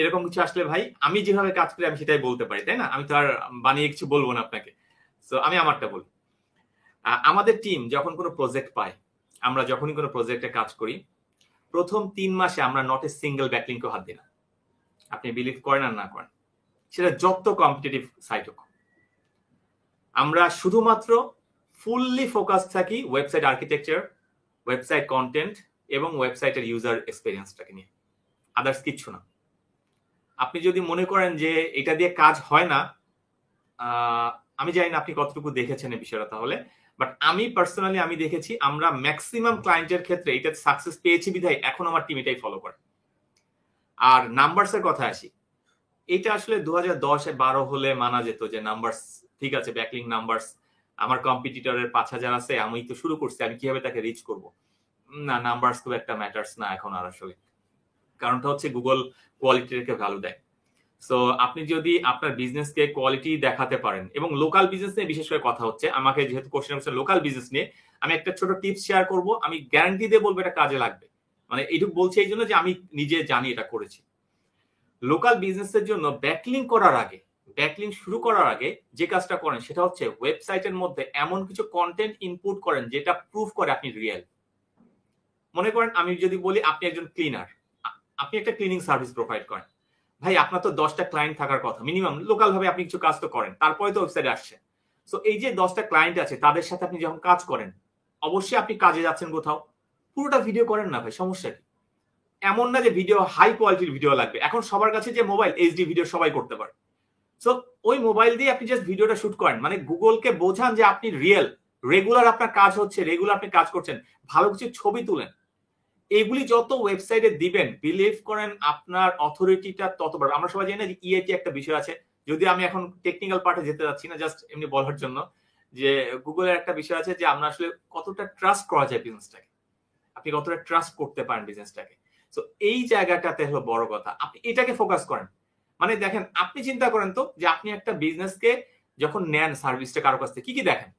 এরকম কিছু আসলে ভাই, আমি যেভাবে কাজ করি আমি সেটাই বলতে পারি, তাই না? আমি তো আর বানিয়ে কিছু বলব না আপনাকে। তো আমি আমারটা বলি। আমাদের টিম যখন কোনো প্রজেক্ট পায়, আমরা যখনই কোনো প্রজেক্টে কাজ করি, প্রথম তিন মাসে আমরা নট এ সিঙ্গেল ব্যাকলিংকে হাত দিই না। আপনি বিলিভ করেন আর না করেন। সেটা যত কম্পিটিটিভ সাইট হোক। আমরা শুধুমাত্র ফুললি ফোকাস থাকি ওয়েবসাইট আর্কিটেকচার ওয়েবসাইট কন্টেন্ট এবং ওয়েবসাইটের ইউজার এক্সপিরিয়েন্সটাকে নিয়ে। আদার্স কিচ্ছু না। আপনি যদি মনে করেন যে এটা দিয়ে কাজ হয় না আমি জানি না আপনি কতটুকু দেখেছেন এই বিষয়টা তাহলে বাট আমি পার্সোনালি আমি দেখেছি আমরা ম্যাক্সিমাম ক্লায়েন্টের ক্ষেত্রে এটা সাকসেস পেয়েছি বিধায় এখন আমার টিম এটাই ফলো করে। আর নাম্বারসের কথা আসি। এটা আসলে দু হাজার দশে বারো হলে মানা যেত যে নাম্বারস ঠিক আছে ব্যাকলিং নাম্বারস আমার কম্পিটিটরের পাঁচ হাজার আছে আমি তো শুরু করছি, আমি কীভাবে তাকে রিচ করব? না নাম্বারস খুব একটা ম্যাটার্স না এখন আর আসলে। কারণটা হচ্ছে গুগল কোয়ালিটিকে ভ্যালু দেয়। সো আপনি যদি আপনার বিজনেসকে কোয়ালিটি দেখাতে পারেন, এবং লোকাল বিজনেস নিয়ে বিশেষ করে কথা হচ্ছে, আমাকে যেহেতু কোশ্চেন হচ্ছে লোকাল বিজনেস নিয়ে, আমি একটা ছোট টিপস শেয়ার করব, আমি গ্যারান্টি দিয়ে বলব এটা কাজে লাগবে। মানে এইটুকু বলছি এই জন্য যে আমি নিজে জানি এটা করেছি। লোকাল বিজনেসের জন্য ব্যাকলিং করার আগে ব্যাকলিং শুরু করার আগে যে কাজটা করেন সেটা হচ্ছে ওয়েবসাইটের মধ্যে এমন কিছু কন্টেন্ট ইনপুট করেন যেটা প্রুফ করে আপনি রিয়েল মনে করেন আমি যদি বলি আপনি একজন ক্লিনার আপনি একটা ক্লিনিং সার্ভিস প্রোভাইড করেন। ভাই, আপনার তো দশটা ক্লায়েন্ট থাকার কথা মিনিমাম লোকাল ভাবে আপনি কিছু কাজ তো করেন, তারপরে তো ওয়েবসাইটে আসছে। সো এই যে দশটা ক্লায়েন্ট আছে, তাদের সাথে আপনি যখন কাজ করেন, অবশ্যই আপনি কাজে যাচ্ছেন কোথাও। পুরোটা ভিডিও করেন না ভাই, সমস্যা কি? এমন না যে ভিডিও হাই কোয়ালিটির ভিডিও লাগবে। এখন সবার কাছে যে মোবাইল এইচডি ভিডিও সবাই করতে পারে। সো ওই মোবাইল দিয়ে আপনি জাস্ট ভিডিওটা শুট করেন। মানে গুগলকে বোঝান যে আপনি রিয়েল রেগুলার আপনার কাজ হচ্ছে রেগুলার আপনি কাজ করছেন, ভালো কিছু ছবি তুলেন। এগুলি যত ওয়েবসাইটে দিবেন বিলিভ করেন আপনার অথরিটিটা তত বাড়বে। আমরা সবাই জানি না যে ইএটি একটা বিষয় আছে। যদি আমি এখন টেকনিক্যাল পার্টে যেতে যাচ্ছি না জাস্ট এমনি বলার জন্য, যে গুগলের একটা বিষয় আছে যে আমরা আসলে কতটা ট্রাস্ট করা যায় বিজনেসটাকে আপনি কতটা ট্রাস্ট করতে পারেন বিজনেসটাকে তো এই জায়গাটাতে হলো বড় কথা। আপনি এটাকে ফোকাস করেন। মানে দেখেন, আপনি চিন্তা করেন তো যে আপনি একটা বিজনেসকে যখন নেন সার্ভিসটা কারও কাছ থেকে, কি কি দেখেন?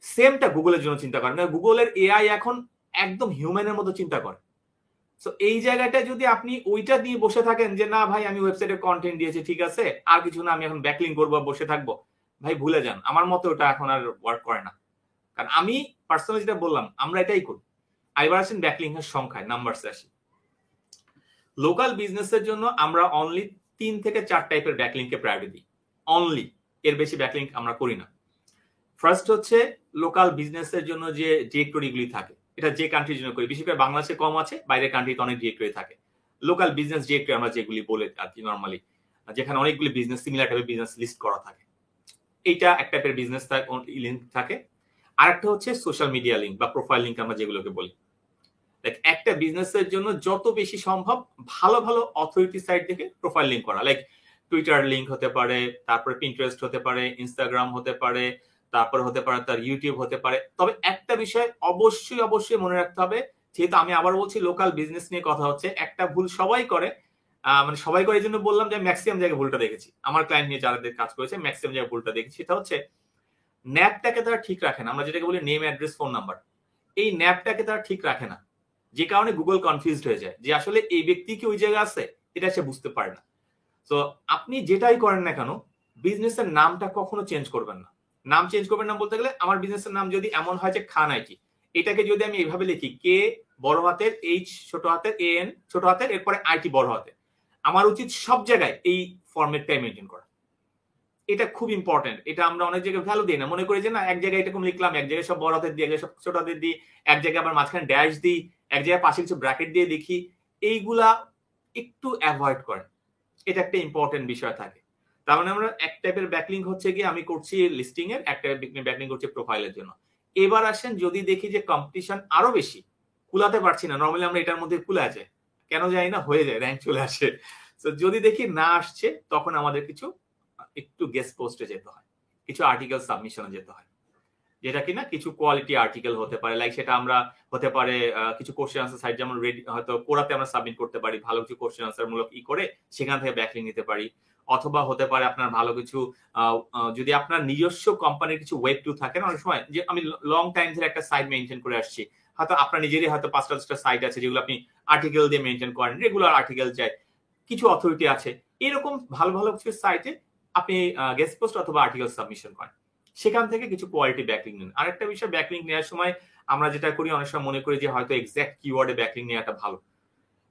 সেমটা গুগলের জন্য চিন্তা করেন। গুগলের এআই এখন একদম হিউম্যানের মতো চিন্তা করে। সো এই জায়গাটা যদি আপনি ওইটা দিয়ে বসে থাকেন যে, না ভাই, আমি ওয়েবসাইটে কন্টেন্ট দিয়েছি, ঠিক আছে, আর কিছু না, আমি এখন ব্যাকলিং করব বসে থাকব। ভাই, ভুলে যান। আমার মতে ওটা এখন আর ওয়ার্ক করে না। কারণ আমি পার্সোনালি যেটা বললাম, আমরা এটাই করি। আইবার আসেন ব্যাকলিং এর সংখ্যায় নাম্বার আসি। লোকাল বিজনেসের জন্য আমরা অনলি তিন থেকে চার টাইপের ব্যাকলিংকে প্রায়োরিটি দিই। অনলি এর বেশি ব্যাকলিং আমরা করি না। ফার্স্ট হচ্ছে লোকাল বিজনেসের জন্য যে ডিরেক্টরিগুলি থাকে, এটা যে কান্ট্রির জন্য করি। বিশেষ করে বাংলাদেশে কম আছে, বাইরের কান্ট্রিতে অনেক ডিরেক্টরি থাকে। লোকাল বিজনেস ডিরেক্টরি আমরা যেগুলি বলে আর কি নর্মালি যেখানে অনেকগুলি বিজনেস সিমিলার টাইপের বিজনেস লিস্ট করা থাকে। এইটা এক টাইপের বিজনেস লিঙ্ক থাকে আর একটা হচ্ছে সোশ্যাল মিডিয়া লিঙ্ক বা প্রোফাইল লিঙ্ক আমরা যেগুলোকে বলি। একটা বিজনেসের জন্য যত বেশি সম্ভব ভালো ভালো অথরিটি সাইট থেকে প্রোফাইল লিঙ্ক করা। লাইক টুইটার লিঙ্ক হতে পারে, তারপরে পিন্টারেস্ট হতে পারে ইনস্টাগ্রাম হতে পারে, তারপর হতে পারে তার ইউটিউব হতে পারে। তবে একটা বিষয় অবশ্যই অবশ্যই মনে রাখতে হবে, যেহেতু আমি আবার বলছি লোকাল বিজনেস নিয়ে কথা হচ্ছে, একটা ভুল সবাই করে। মানে সবাই করে এই জন্য বললাম যে ম্যাক্সিমাম জায়গায় ভুলটা দেখেছি। আমার ক্লায়েন্ট নিয়ে যারা কাজ করেছে ম্যাক্সিমাম জায়গায় ভুলটা দেখেছি। সেটা হচ্ছে, ন্যাপটাকে তারা ঠিক রাখে না। আমরা যেটাকে বলি নেম অ্যাড্রেস ফোন নাম্বার এই ন্যাপটাকে তারা ঠিক রাখে না। যে কারণে গুগল কনফিউজড হয়ে যায় যে আসলে এই ব্যক্তি কি ওই জায়গায় আছে? এটা সে বুঝতে পারে না। তো আপনি যেটাই করেন না কেন বিজনেসের নামটা কখনো চেঞ্জ করবেন না। নাম চেঞ্জ করবেন না বলতে গেলে, আমার বিজনেসের নাম যদি এমন হয় যে খান আইটি এটাকে যদি আমি এইভাবে লিখি, কে বড় হাতের এইচ ছোট হাতের এ এন ছোট হাতের, এরপরে আইটি বড় হাতের। আমার উচিত সব জায়গায় এই ফরম্যাটটাই মেনটেন করা। এটা খুব ইম্পর্টেন্ট এটা আমরা অনেক জায়গায় ভ্যালু দিই না। মনে করি যে না, এক জায়গায় এরকম লিখলাম, এক জায়গায় সব বড় হাতের দিই, এক জায়গায় সব ছোট হাতের দিই, এক জায়গায় আবার মাঝখানে ড্যাশ দিই এক জায়গায় পাশে কিছু ব্র্যাকেট দিয়ে দেখি, এইগুলা একটু অ্যাভয়েড করেন। এটা একটা ইম্পর্টেন্ট বিষয় থাকে। তার মানে আমরা এক টাইপের ব্যাকলিং হচ্ছে গিয়ে আমি করছি লিস্টিং এর, এক টাইপের ব্যাকলিং করছি প্রোফাইলের জন্য। এবার আসেন, যদি দেখি যে কম্পিটিশন আরও বেশি, কুলাতে পারছি না নর্মালি আমরা এটার মধ্যে কুলা যায় কেন যাই না, হয়ে যায় র্যাঙ্ক চলে আসে। তো যদি দেখি না আসছে, তখন আমাদের কিছু একটু গেস্ট পোস্টে যেতে হয়, কিছু আর্টিকেল সাবমিশনে যেতে হয়। যেটা কিনা কিছু কোয়ালিটি আর্টিকেল হতে পারে। লাইক সেটা আমরা হতে পারে কিছু কোশ্চেন আনসার সাইট যেমন রেডি হয়তো কোরাতে আমরা সাবমিট করতে পারি, ভালো কিছু কোশ্চেন আনসার মূলক ই করে সেখান থেকে ব্যাকলিং নিতে পারি। অথবা হতে পারে আপনার ভালো কিছু যদি আপনার নিজস্ব কোম্পানির কিছু ওয়েব টু থাকে অনেক সময় যে আমি লং টাইম ধরে একটা সাইট মেনটেন করে আসছি। হয়তো আপনার নিজেরই হয়তো পাঁচটা দশটা সাইট আছে যেগুলো আপনি আর্টিকেল দিয়ে মেনটেন করেন রেগুলার আর্টিকেল চাই, কিছু অথরিটি আছে। এরকম ভালো ভালো কিছু সাইটে আপনি গেস্ট পোস্ট অথবা আর্টিকেল সাবমিশন করেন। সেখান থেকে কিছু কোয়ালিটি ব্যাকলিং নেন। আরেকটা বিষয় ব্যাকলিং নেওয়ার সময় আমরা যেটা করি, অনেক সময় মনে করি যে হয়তো এক্সাক্ট কিওয়ার্ডে ব্যাকলিং নেওয়াটা ভালো।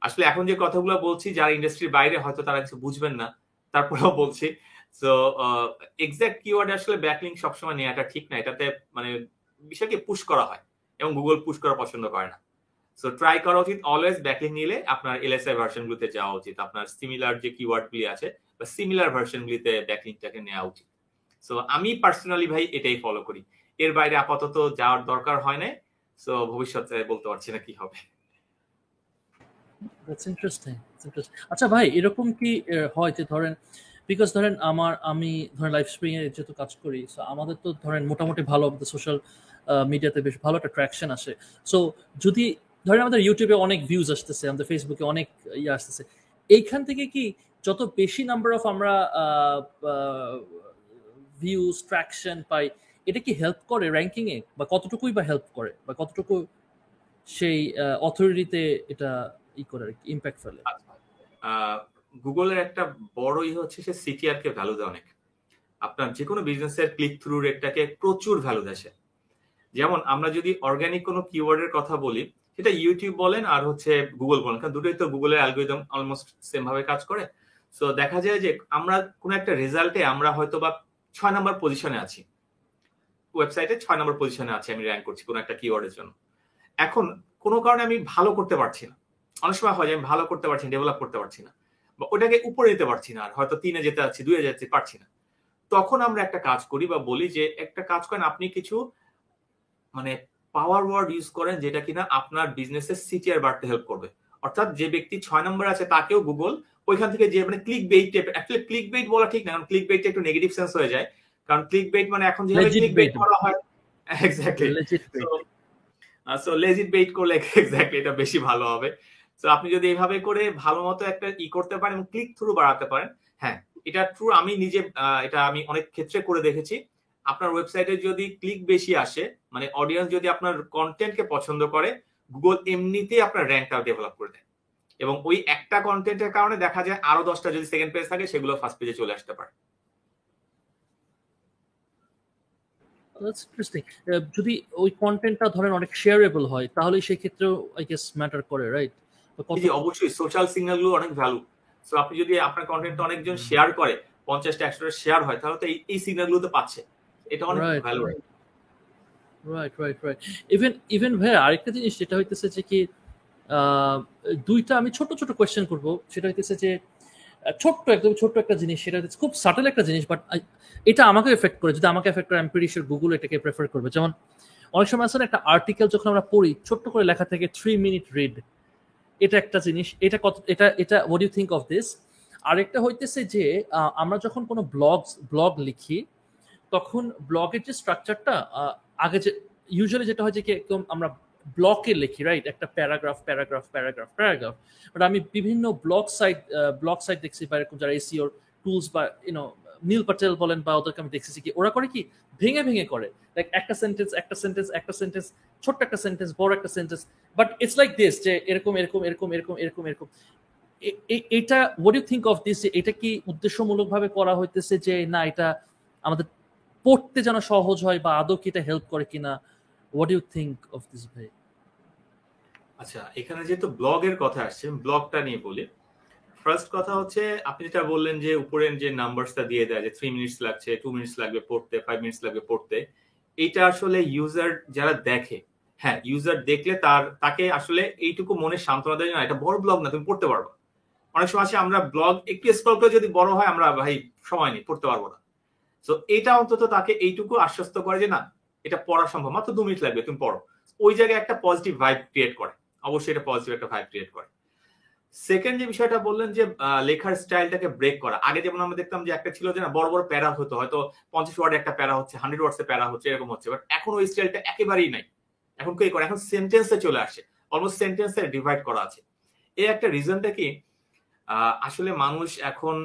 আসলে এখন যে কথাগুলো বলছি, যারা ইন্ডাস্ট্রির বাইরে, হয়তো তারা কিছু বুঝবেন না। তারপরেও বলছি তো এক্সাক্ট কিওয়ার্ডে আসলে ব্যাকলিং সবসময় নেওয়াটা ঠিক না। এটাতে মানে বিষয়কে পুশ করা হয় এবং গুগল পুশ করা পছন্দ করে না। সো ট্রাই করা উচিত। অলওয়েজ ব্যাকলিং নিলে আপনার এলএসআই ভার্সনগুলোতে যাওয়া উচিত। আপনার সিমিলার যে কিওয়ার্ডগুলি আছে, বা সিমিলার ভার্সনগুলিতে ব্যাকলিংটাকে নেওয়া উচিত। সো আমি পার্সোনালি ভাই এটাই ফলো করি। এর বাইরে আপাতত যাওয়ার দরকার হয় না সো ভবিষ্যতে বলতে পারছি না কি হবে। আচ্ছা ভাই, এরকম কি হয় যে ধরেন বিকজ ধরেন আমার, আমি ধরেন লাইফ স্প্রিং এর যেহেতু কাজ করি সো আমাদের তো ধরেন মোটামুটি ভালো সোশ্যাল মিডিয়াতে বেশ ভালো একটা ট্র্যাকশন আসে। সো যদি ধরেন আমাদের ইউটিউবে অনেক ভিউজ আসতেছে, আমাদের ফেসবুকে অনেক ইয়ে আসতেছে, এইখান থেকে কি যত বেশি নাম্বার অফ আমরা ভিউজ ট্র্যাকশন পাই এটা কি হেল্প করে র্যাঙ্কিং এ? বা কতটুকুই বা হেল্প করে? বা কতটুকু সেই অথরিটিতে এটা ই করে আর কি ইম্প্যাক্ট ফেলে? গুগলের একটা বড়ই হচ্ছে সে সিটিআর কে ভ্যালু দেয় অনেক। আপনার যে কোনো বিজনেসের ক্লিক থ্রু রেটটাকে প্রচুর ভ্যালু দেয় যেমন আমরা যদি অর্গানিক কোনো কিওয়ার্ডের কথা বলি, সেটা ইউটিউব বলেন আর হচ্ছে গুগল বলেন, কারণ দুটোই তো গুগলের অ্যালগোরিদম অলমোস্ট সেম ভাবে কাজ করে। সো দেখা যায় যে আমরা কোনো একটা রেজাল্টে আমরা হয়তো বা ছয় নম্বর পজিশনে আছি। ওয়েবসাইটে ছয় নম্বর পজিশনে আছি আমি র্যাঙ্ক করছি কোনো একটা কিওয়ার্ডের জন্য। এখন কোনো কারণে আমি ভালো করতে পারছি না। অনেক সময় হয় যে আমি ভালো করতে পারছি ডেভেলপ করতে পারছি না। বা ওটাকে উপরে যেতে পারছি না আর হয়তো তিনে যেতে যাচ্ছি, দুয়ে যাচ্ছি, পারছি না। তখন আমরা একটা কাজ করি বা বলি যে একটা কাজ করেন, আপনি কিছু মানে পাওয়ার ওয়ার্ড ইউজ করেন যেটা কিনা আপনার বিজনেসের সিটিআর বাড়তে হেল্প করবে। অর্থাৎ যে ব্যক্তি ছয় নম্বর আছে, তাকেও গুগল ওইখান থেকে যে মানে click bait type actually click bait বলা ঠিক না কারণ ক্লিক বেইটটা একটু নেগেটিভ সেন্স হয়ে যায়। কারণ ক্লিক বেইট মানে এখন যেভাবে ক্লিক বেইট করা হয় এক্স্যাক্টলি সো লেজিট বেইট করলে [LAUGHS] এক্স্যাক্টলি এটা বেশি ভালো হবে। তো আপনি যদি এইভাবে করে ভালো মতো একটা ই করতে পারেন এবং ক্লিক থ্রু বাড়াতে পারেন হ্যাঁ এটা ট্রু আমি নিজে এটা আমি অনেক ক্ষেত্রে করে দেখেছি। আপনার ওয়েবসাইটে যদি ক্লিক বেশি আসে মানে অডিয়েন্স যদি আপনার কন্টেন্টকে পছন্দ করে গুগল এমনিতেই আপনার র্যাঙ্কটা ডেভেলপ করে দেয়। এবং ওই একটা কন্টেন্টের কারণে দেখা যায় আরও দশটা যদি সেকেন্ড পেজ থাকে সেগুলো ফার্স্ট পেজে চলে আসতে পারে। যদি ওই কন্টেন্টটা ধরেন অনেক শেয়ারেবল হয় তাহলে সেই ক্ষেত্রেও আই গেস ম্যাটার করে রাইট জি অবশ্যই। সোশ্যাল সিগন্যালগুলো অনেক ভ্যালু সো আপনি যদি আপনার কন্টেন্টটা অনেকজন শেয়ার করে পঞ্চাশটা একশোটা শেয়ার হয় তাহলে তো এই সিগন্যালগুলো তো পাচ্ছে। এটা অনেক value right right right even even ভাই আরেকটা জিনিস যেটা হইতেছে যে কি দুইটা আমি ছোট ছোট কোয়েশ্চেন করব। সেটা হইতেছে যে ছোট্ট একদম ছোট্ট একটা জিনিস, সেটা খুব সাটেল একটা জিনিস বাট এটা আমাকে এফেক্ট করে, যদি আমাকে এফেক্ট করে আমি প্রিটি গুগল এটাকে প্রেফার করবে। যেমন, অনেক সময় আসলে একটা আর্টিকেল যখন আমরা পড়ি, ছোট্ট করে লেখা থাকে থ্রি মিনিট রিড এটা একটা জিনিস, এটা কত, এটা এটা what you think of this আরেকটা হইতেছে যে আমরা যখন কোনো ব্লগ ব্লগ লিখি, তখন ব্লগের যে স্ট্রাকচারটা আগে যে ইউজুয়ালি যেটা হয় যে কি, একদম আমরা ব্লকে লিখি রাইট একটা paragraph paragraph paragraph paragraph but আমি বিভিন্ন ব্লক সাইট ব্লক সাইট দেখছি, বা এরকম যারা এসিওর টুলস বা ইউনো নীল পাটেল বলেন বা ওদেরকে আমি দেখছি কি, ওরা করে কি? ভেঙে ভেঙে করে। লাইক একটা সেন্টেন্স একটা সেন্টেন্স একটা সেন্টেন্স ছোট্ট একটা সেন্টেন্স বড় একটা sentence but it's like this যে এরকম এরকম এরকম এরকম এরকম এরকম। এটা what you think of this এটা কি উদ্দেশ্যমূলকভাবে করা হইতেছে যে, না, এটা আমাদের পড়তে যেন সহজ হয়, বা আদৌ কি এটা হেল্প করে কিনা? What you think of this ভাই আচ্ছা এখানে যেহেতু ব্লগের কথা আসছে ব্লগটা নিয়ে বলি। ফার্স্ট কথা হচ্ছে, আপনি যেটা বললেন যে উপরের যে নাম্বারসটা দিয়ে দেয়, যে থ্রি মিনিটস লাগছে টু মিনিটস লাগবে পড়তে ফাইভ মিনিটস লাগবে পড়তে এটা আসলে ইউজার যারা দেখে হ্যাঁ ইউজার দেখলে তার, তাকে আসলে এইটুকু মনে সান্ত্বনা দেয় না, এটা বড় ব্লগ না, তুমি পড়তে পারব। অনেক সময় আছে, আমরা ব্লগ একটু স্ক্রল করে যদি বড় হয়, আমরা ভাই সময় নেই, পড়তে পারব না। তো এটা অন্তত তাকে এইটুকু আশ্বস্ত করে যে না এটা পড়া সম্ভব। মাত্র দু মিনিট লাগবে, তুমি পড়ো। ওই জায়গায় একটা পজিটিভ ভাইব ক্রিয়েট করে। অবশ্যই এটা পজিটিভ একটা ভাইব ক্রিয়েট করে। সেকেন্ড যে বিষয়টা বললেন যে লেখার স্টাইলটাকে ব্রেক করা। আগে যেমন আমরা দেখতাম যে একটা ছিল যে না, বড় বড় প্যারা হতো, হয়তো পঞ্চাশ ওয়ার্ডে একটা প্যারা হচ্ছে হান্ড্রেড ওয়ার্ডসে প্যারা হচ্ছে, এরকম হচ্ছে। বাট এখন ওই স্টাইলটা একেবারেই নাই। এখন কে করে? এখন সেন্টেন্সে চলে আসে। অলমোস্ট সেন্টেন্সে ডিভাইড করা আছে। এই একটা রিজনটা কি? আসলে মানুষ এখন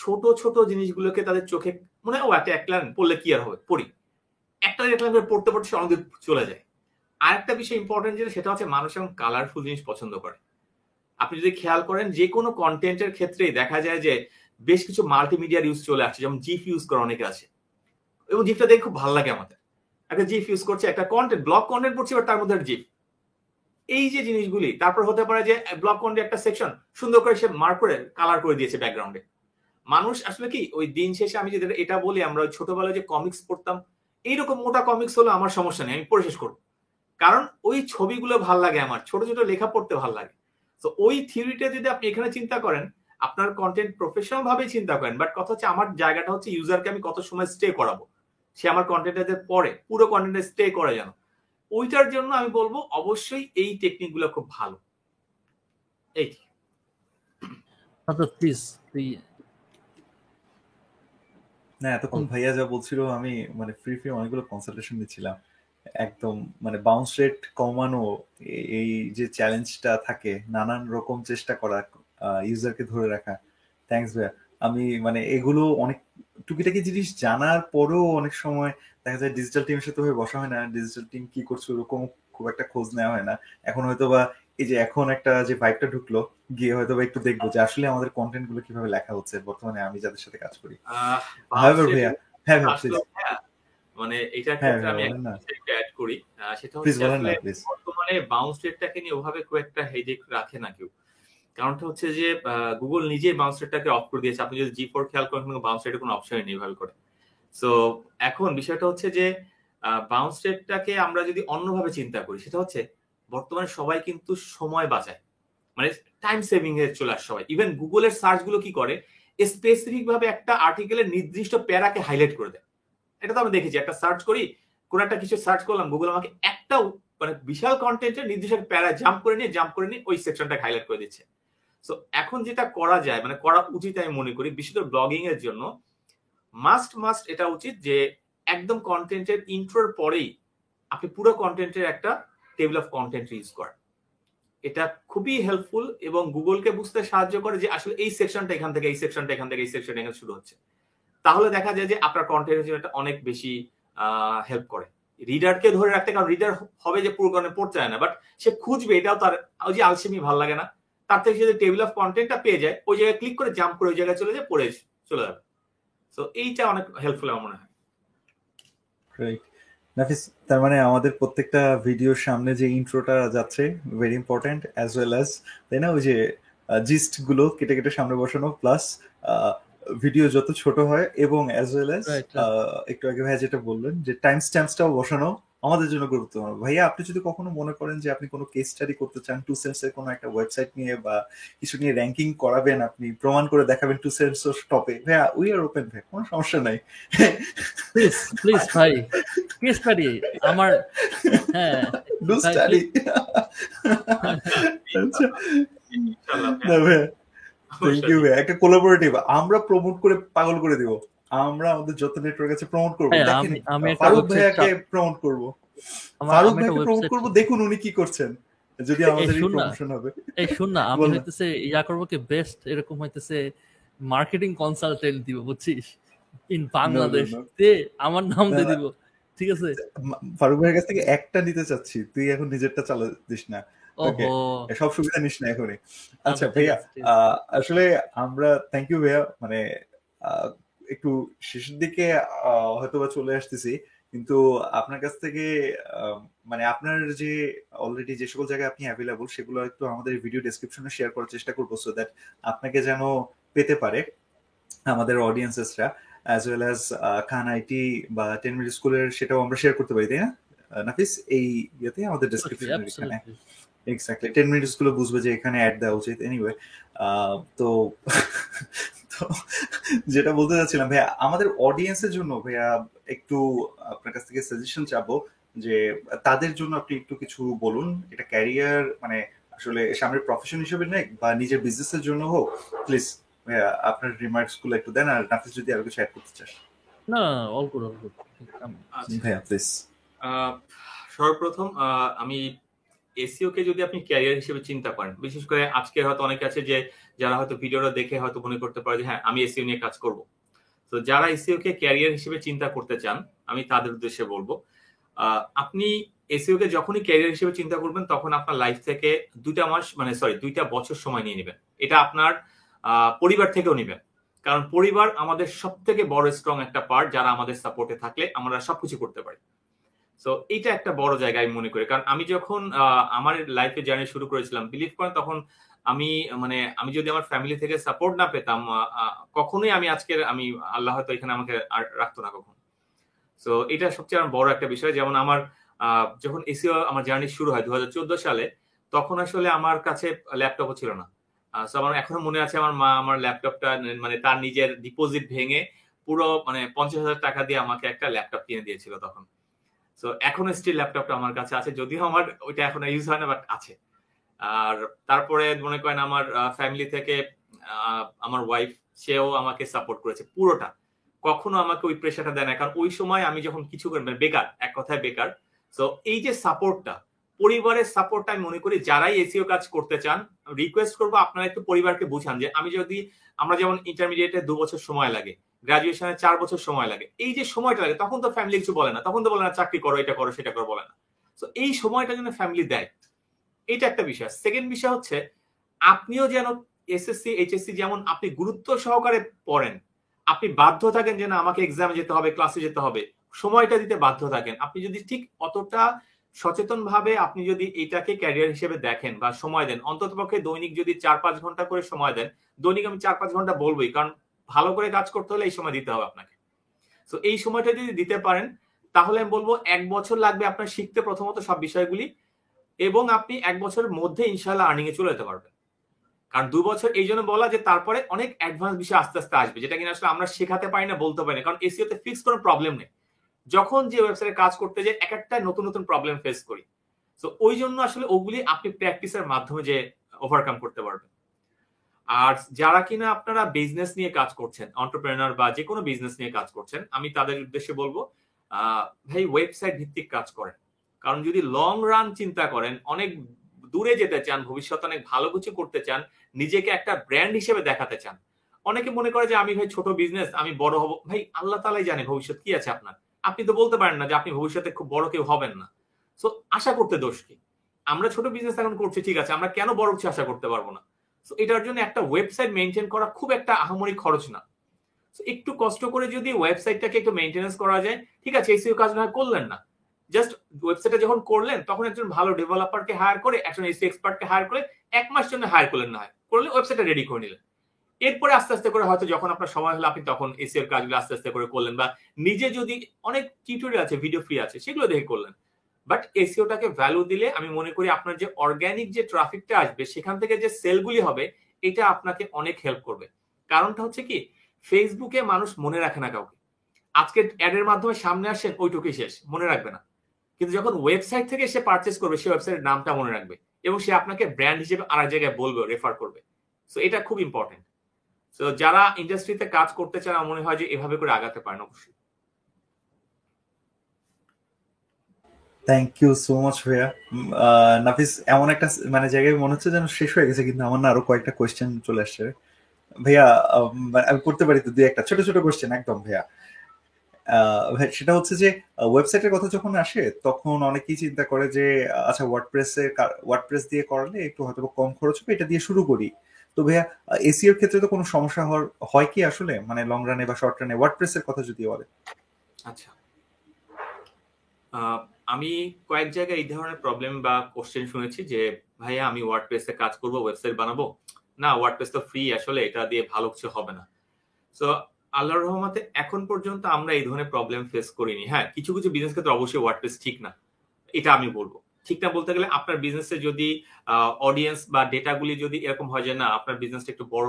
ছোট ছোট জিনিসগুলোকে তাদের চোখে, মনে ও একটা এক লাইন পড়লে কি আর হবে? পড়ি। একটা এক লাইন করে পড়তে পড়তে সে চলে যায়। আর একটা বিষয় ইম্পর্টেন্ট যেটা, সেটা হচ্ছে মানুষ এখন কালারফুল জিনিস পছন্দ করে। আপনি যদি খেয়াল করেন যে কোনো কন্টেন্টের ক্ষেত্রেই দেখা যায় যে বেশ কিছু মাল্টিমিডিয়ার ইউজ চলে আসছে, যেমন জিফ ইউজ করা অনেকে আছে। এবং জিফটা দেখে খুব ভালো লাগে আমাদের। একটা জিফ ইউজ করছে, একটা কন্টেন্ট ব্লক কন্টেন্ট পড়ছে, এবার তার মধ্যে জিফ এই যে জিনিসগুলি, তারপর হতে পারে যে ব্লক কন্টেন্ট একটা সেকশন সুন্দর করে সে মার্ক করে কালার করে দিয়েছে ব্যাকগ্রাউন্ডে মানুষ আসলে কি, ওই দিন শেষে আমি যদি এটা বলি, আমরা ছোটবেলায় যে কমিক্স পড়তাম এইরকম মোটা কমিক্স হলো আমার সমস্যা নেই, আমি পড়ে শেষ করব। কারণ ওই ছবিগুলো ভালো লাগে আমার, ছোট ছোট লেখা পড়তে ভালো লাগে। তো ওই থিওরিটা যদি আপনি এখানে চিন্তা করেন, আপনার কন্টেন্ট প্রফেশনাল ভাবে চিন্তা করেন বাট কথা হচ্ছে আমার জায়গাটা হচ্ছে ইউজারকে আমি কত সময় স্টে করাবো। সে আমার কন্টেন্টে পরে পুরো কন্টেন্টে স্টে করে যেন। ওইটার জন্য আমি বলব, অবশ্যই এই টেকনিকগুলো খুব ভালো। এই। প্লিজ না এতক্ষণ ভাইয়া যা বলছিল আমি মানে ফ্রি ফ্রি অনেকগুলো কনসালটেশন দিচ্ছিলাম একদম মানে বাউন্স রেট কমানো এই যে চ্যালেঞ্জটা থাকে নানান রকম চেষ্টা করা ইউজারকে ধরে রাখা। থ্যাংকস ভাইয়া। আমি মানে এগুলো অনেক টুকিটাকি জিনিস জানার পরেও অনেক সময় দেখা যায় ডিজিটাল টিমের সাথে হয়ে বসা হয় না। ডিজিটাল টিম কি করছে ওরকম খুব একটা খোঁজ নেওয়া হয় না। এখন হয়তো বা এই যে এখন একটা যে ভাইবটা ঢুকলো গিয়ে হয়তো একটু দেখব যে আসলে আমাদের কন্টেন্টগুলো কীভাবে লেখা হচ্ছে বর্তমানে আমি যাদের সাথে কাজ করি। ভাইয়া হ্যাঁ হ্যাঁ মানে এটার ক্ষেত্রে আমি একটা অ্যাড করি। সেটা হচ্ছে বর্তমানে বাউন্স রেটটাকে নিয়ে ওভাবে খুব একটা হেডেক রাখে না কেউ। কারণটা হচ্ছে যে গুগল নিজে বাউন্স রেটটাকে অফ করে দিয়েছে। আপনি যদি জি ফোর খেয়াল করেন বাউন্স রেটের কোনো অপশনই নেই ভাবে করে। সো এখন বিষয়টা হচ্ছে যে বাউন্স রেটটাকে আমরা যদি অন্যভাবে চিন্তা করি সেটা হচ্ছে বর্তমানে সবাই কিন্তু সময় বাঁচায়। মানে টাইম সেভিং এ চলে আসে সবাই। ইভেন গুগলের সার্চগুলো কি করে? স্পেসিফিক ভাবে একটা আর্টিকেলের নির্দিষ্ট প্যারাকে হাইলাইট করে দেয়। এটা তো আমি দেখেছি, একটা সার্চ করি, কোন একটা কিছু সার্চ করলাম গুগল আমাকে একটা মানে বিশাল কন্টেন্টের নির্দিষ্ট প্যারা জাম্প করে নিয়ে জাম্প করে নিয়ে ওই সেকশনটা হাইলাইট করে দিচ্ছে। সো এখন যেটা করা যায় মানে করা উচিত আমি মনে করি, বিশেষ করে ব্লগিং এর জন্য মাস্ট মাস্ট এটা উচিত যে, একদম কন্টেন্টের ইন্ট্রোর পরেই, আপনি পুরো কন্টেন্টের একটা টেবিল অফ কন্টেন্ট ইউজ করেন এটা খুবই হেল্পফুল এবং গুগলকে বুঝতে সাহায্য করে যে আসলে এই সেকশনটা এখান থেকে, এই সেকশনটা এখান থেকে, এই সেকশন এখানে শুরু হচ্ছে। তাহলে দেখা যায় যে আপনার কন্টেন্টের জন্য অনেক বেশি হেল্প করে। রিডারকে ধরে রাখতে কারণ রিডার হবে যে পুরো কন্টেন্ট পড়তে চায় না বাট সে খুঁজবে, এটাও তার, ওই যে আলসেমি ভালো লাগে না। তার থেকে যদি টেবিল অফ কন্টেন্টটা পেয়ে যায়, ওই জায়গায় ক্লিক করে জাম্প করে ওই জায়গায় চলে যায়, পড়ে চলে যাবে। তো এইটা অনেক হেল্পফুল আমার মনে হয়। নাফিস, তার মানে আমাদের প্রত্যেকটা ভিডিওর সামনে যে ইন্ট্রোটা যাচ্ছে very important as well as তাই না? ওই যে জিস্টগুলো কেটে কেটে সামনে বসানো প্লাস ভিডিও যত ছোট হয় এবং অ্যাজ ওয়েল অ্যাজ একটু আগে ভাই যেটা বললেন যে টাইম স্ট্যাম্পসটাও বসানো আমাদের জন্য গুরুত্বপূর্ণ। ভাইয়া আপনি যদি কখনো মনে করেন যে আপনি কোনো কেস স্টাডি করতে চান টু সেন্সের কোনো একটা ওয়েবসাইট নিয়ে বা কিছু নিয়ে র্যাঙ্কিং করাবেন আপনি প্রমাণ করে দেখাবেন টু সেন্স টপে ভাইয়া উই আর ওপেন ভাই কোনো সমস্যা নাই। প্লিজ প্লিজ ভাই কেস স্টাডি আমার হ্যাঁ ডু স্টাডি আচ্ছা। না ভাইয়া। থ্যাংক ইউ একটা কোলাবোরেটিভ আমরা প্রমোট করে পাগল করে দিব। আমরা আমাদের যত নেটওয়ার্ক আছে প্রমোট করব। আমি ফারুক ভাইয়াকে প্রমোট করব। ফারুক ভাইয়াকে প্রমোট করব। দেখুন উনি কি করছেন। যদি আমাদের এই প্রমোশন হবে। এই শুন না আমি হইতেছে ইয়া করব কি বেস্ট এরকম হইতেছে মার্কেটিং কনসালটেন্ট দিব বুঝছিস? ইন বাংলাদেশ তে আমার নাম দিয়ে দিব ঠিক আছে? ফারুক ভাইয়ের কাছ থেকে একটা নিতে চাচ্ছি। তুই এখন নিজেরটা চালা দিস না। সব সুবিধা নিস না এখনই। আচ্ছা ভাইয়া আসলে আমরা থ্যাংক ইউ ভাইয়া মানে একটু শেষের দিকে হয়তো বা চলে আসতেছি কিন্তু আপনার কাছ থেকে মানে আপনার যে অলরেডি যে সকল জায়গায় আপনি অ্যাভেলেবল সেগুলো একটু আমাদের ভিডিও ডেসক্রিপশনে শেয়ার করার চেষ্টা করব সো দ্যাট আপনাকে যেন পেতে পারে আমাদের অডিয়েন্সেসরা as well as Khan IT বা টেন মিনিট স্কুলের সেটাও আমরা শেয়ার করতে পারি তাই না? নাফিস এই ইয়েতে আমাদের ডেসক্রিপশন এক্স্যাক্টলি টেন মিনিটসগুলো বুঝবে যে এখানে অ্যাড দেওয়া উচিত. এনিওয়ে তো তো যেটা বলতে চাচ্ছিলাম ভাইয়া আমাদের অডিয়েন্সের জন্য ভাইয়া একটু আপনার কাছ থেকে সাজেশন চাবো যে তাদের জন্য আপনি একটু কিছু বলুন। এটা ক্যারিয়ার মানে আসলে সামনের প্রফেশন হিসেবে নেই বা নিজের বিজনেসের জন্য হোক। প্লিজ ভাইয়া আপনার রিমার্কসগুলো একটু দেন আর নাফিস যদি আরও কিছু অ্যাড করতে চাস না অল গুড অল গুড ভাইয়া প্লিজ সর্বপ্রথম আমি এসিও কে যদি আপনি ক্যারিয়ার হিসেবে চিন্তা করেন, বিশেষ করে আজকে হয়তো অনেকে আছে যে, যারা হয়তো ভিডিওটা দেখে হয়তো মনে করতে পারে যে হ্যাঁ আমি এসিও নিয়ে কাজ করব। তো যারা এসিও কে ক্যারিয়ার হিসেবে চিন্তা করতে চান, আমি তাদের উদ্দেশ্যে বলব আপনি এসিও কে যখনই ক্যারিয়ার হিসেবে চিন্তা করবেন, তখন আপনার লাইফ থেকে দুইটা মাস মানে সরি, দুইটা বছর সময় নিয়ে নেবেন। এটা আপনার পরিবার থেকেও নেবেন। কারণ পরিবার আমাদের সব থেকে বড় স্ট্রং একটা পার্ট যারা আমাদের সাপোর্টে থাকলে আমরা সবকিছু করতে পারি। তো এইটা একটা বড় জায়গা আমি মনে করি। কারণ আমি যখন আমার লাইফে জার্নি শুরু করেছিলাম বিলিভ করেন, তখন আমি মানে আমি যদি আমার ফ্যামিলি থেকে সাপোর্ট না পেতাম কখনোই আমি আজকের, আমি, আল্লাহ হয়তো এখানে আমাকে আর রাখতো না কখন। তো এটা সবচেয়ে বড় একটা বিষয়। যেমন আমার যখন এসিও আমার জার্নি শুরু হয় দু হাজার চোদ্দ সালে, তখন আসলে আমার কাছে ল্যাপটপও ছিল না। সো আমার এখনও মনে আছে আমার মা আমার ল্যাপটপটা মানে তার নিজের ডিপোজিট ভেঙে পুরো মানে পঞ্চাশ হাজার টাকা দিয়ে আমাকে একটা ল্যাপটপ কিনে দিয়েছিল তখন। সো এখনও স্টিল ল্যাপটপটা আমার কাছে আছে। যদিও আমার ওইটা এখন ইউজ হয় না বাট আছে। আর তারপরে মনে করেন আমার ফ্যামিলি থেকে আমার ওয়াইফ সেও আমাকে সাপোর্ট করেছে পুরোটা। কখনো আমাকে ওই প্রেশারটা দেয় না। কারণ ওই সময় আমি যখন কিছু করি মানে বেকার, এক কথায় বেকার। তো এই যে সাপোর্টটা পরিবারের সাপোর্টটা আমি মনে করি যারাই এসিও কাজ করতে চান রিকোয়েস্ট করব আপনারা একটু পরিবারকে বুঝান যে আমি যদি, আমরা যেমন ইন্টারমিডিয়েটে দু বছর সময় লাগে গ্রাজুয়েশনে চার বছর সময় লাগে। এই যে সময়টা লাগে, তখন তো ফ্যামিলি কিছু বলে না। তখন তো বলে না, চাকরি করো, এটা করো, সেটা করো, বলে না। তো এই সময়টা যেন ফ্যামিলি দেয় এটা একটা বিষয়। সেকেন্ড বিষয় হচ্ছে, আপনিও যেন এসএসসি এইচএসসি যেমন আপনি গুরুত্ব সহকারে পড়েন, আপনি বাধ্য থাকেন যে না আমাকে এক্সামে যেতে হবে ক্লাসে যেতে হবে, সময়টা দিতে বাধ্য থাকেন। আপনি যদি ঠিক অতটা সচেতন ভাবে আপনি যদি এটাকে ক্যারিয়ার হিসেবে দেখেন বা সময় দেন অন্তত পক্ষে দৈনিক যদি চার পাঁচ ঘণ্টা করে সময় দেন, দৈনিক আমি চার পাঁচ ঘণ্টা বলবোই, কারণ ভালো করে কাজ করতে হলে এই সময় দিতে হবে আপনাকে। তো এই সময়টা যদি দিতে পারেন, তাহলে আমি বলব এক বছর লাগবে আপনার শিখতে প্রথমত সব বিষয়গুলি এবং আপনি এক বছরের মধ্যে ইনশাল্লাহ আর্নিং এ চলে যেতে পারবেন। কারণ দু বছর এই জন্য বলা যে তারপরে অনেক অ্যাডভান্স বিষয় আস্তে আস্তে আসবে, যেটা কিনা আসলে আমরা শেখাতে পারি না, বলতে পারি না। কারণ এসিওতে ফিক্স কোনো প্রবলেম নেই। যখন যে ওয়েবসাইটে কাজ করতে যাই, এক একটা নতুন নতুন প্রবলেম ফেস করি। তো ওই জন্য আসলে ওগুলি আপনি প্র্যাকটিসের মাধ্যমে যে ওভারকাম করতে পারবেন। আর যারা কিনা আপনারা বিজনেস নিয়ে কাজ করছেন অন্টারপ্রেনার বা যে কোনো বিজনেস নিয়ে কাজ করছেন, আমি তাদের উদ্দেশ্যে বলব ভাই ওয়েবসাইট ভিত্তিক কাজ করেন। কারণ যদি লং রান চিন্তা করেন, অনেক দূরে যেতে চান, ভবিষ্যতে অনেক ভালো কিছু করতে চান, নিজেকে একটা ব্র্যান্ড হিসেবে দেখাতে চান। অনেকে মনে করে যে, আমি ভাই ছোট বিজনেস আমি বড় হব। ভাই, আল্লাহ তালাই জানে ভবিষ্যৎ কি আছে আপনার। আপনি তো বলতে পারেন না যে, আপনি ভবিষ্যতে খুব বড় কেউ হবেন না। সো আশা করতে দোষ কি? আমরা ছোট বিজনেস এখন করছি, ঠিক আছে, আমরা কেন বড় কিছু আশা করতে পারব না? এটার জন্য একটা ওয়েবসাইট মেনটেন করা খুব একটা আহামরি খরচ না। একটু কষ্ট করে যদি ওয়েবসাইটটাকে একটু মেনটেন্স করা যায়, ঠিক আছে এসিও কাজ না করলেন না। জাস্ট ওয়েবসাইটে যখন করলেন, তখন একজন ভালো ডেভেলপারকে হায়ার করে, একজন এসি এক্সপার্টকে হায়ার করে, এক মাস জন্য হায়ার করলেন না। করলে ওয়েবসাইটটা রেডি করে নিলেন। এরপরে আস্তে আস্তে করে হয়তো যখন আপনার সময় হলো, আপনি তখন এসিওর কাজগুলো আস্তে আস্তে করে করলেন বা নিজে যদি অনেক টিউটোরিয়াল আছে ভিডিও ফ্রি আছে, সেগুলো দেখে করলেন। বাট এসিওটাকে ভ্যালু দিলে আমি মনে করি আপনার যে অর্গ্যানিক যে ট্রাফিকটা আসবে, সেখান থেকে যে সেলগুলি হবে, এটা আপনাকে অনেক হেল্প করবে। কারণটা হচ্ছে কি ফেসবুকে মানুষ মনে রাখে না কাউকে। আজকে অ্যাডের মাধ্যমে সামনে আসেন, ওইটুকুই শেষ, মনে রাখবে না। কিন্তু যখন ওয়েবসাইট থেকে সে পারচেস করবে, সে ওয়েবসাইটের নামটা মনে রাখবে এবং সে আপনাকে ব্র্যান্ড হিসেবে আরেক জায়গায় বলবে রেফার করবে। সো এটা খুব ইম্পর্টেন্ট সো যারা ইন্ডাস্ট্রিতে কাজ করতে চান মনে হয় যে এভাবে করে আগাতে পারেন, অবশ্যই। থ্যাংক ইউ সো মাচ ভাইয়া। নাফিস, এমন একটা মানে জায়গায় মনে হচ্ছে যেন শেষ হয়ে গেছে, কিন্তু আমার না আরও কয়েকটা কোয়েশ্চেন চলে আসছে। ভাইয়া আমি করতে পারি তো দুই একটা, ছোট ছোট কোয়েশ্চেন একদম, ভাইয়া। সেটা হচ্ছে যে ওয়েবসাইটের কথা যখন আসে, তখন অনেকেই চিন্তা করে যে আচ্ছা ওয়ার্ডপ্রেসে ওয়ার্ডপ্রেস দিয়ে করলে একটু হয়তো কম খরচ হবে, এটা দিয়ে শুরু করি। তো ভাইয়া এসিওর ক্ষেত্রে তো কোনো সমস্যা হয় কি আসলে? মানে লং রানে বা শর্ট রানে ওয়ার্ডপ্রেসের কথা যদি বলে আচ্ছা। আমি কয়েক জায়গায় এই ধরনের প্রবলেম বা কোশ্চেন শুনেছি যে, ভাইয়া, আমি ওয়ার্ডপ্রেসে কাজ করব ওয়েবসাইট বানাবো? না ওয়ার্ডপ্রেস তো ফ্রি আসলে এটা দিয়ে ভালো কিছু হবে না। সো আল্লাহর রহমতে এখন পর্যন্ত আমরা এই ধরনের প্রবলেম ফেস করিনি। হ্যাঁ কিছু কিছু বিজনেস ক্ষেত্রে অবশ্যই ওয়ার্ডপ্রেস ঠিক না। এটা আমি বলব। ঠিক না বলতে গেলে আপনার বিজনেসে যদি অডিয়েন্স বা ডেটাগুলি যদি এরকম হয় যে, না, আপনার বিজনেসটা একটু বড়,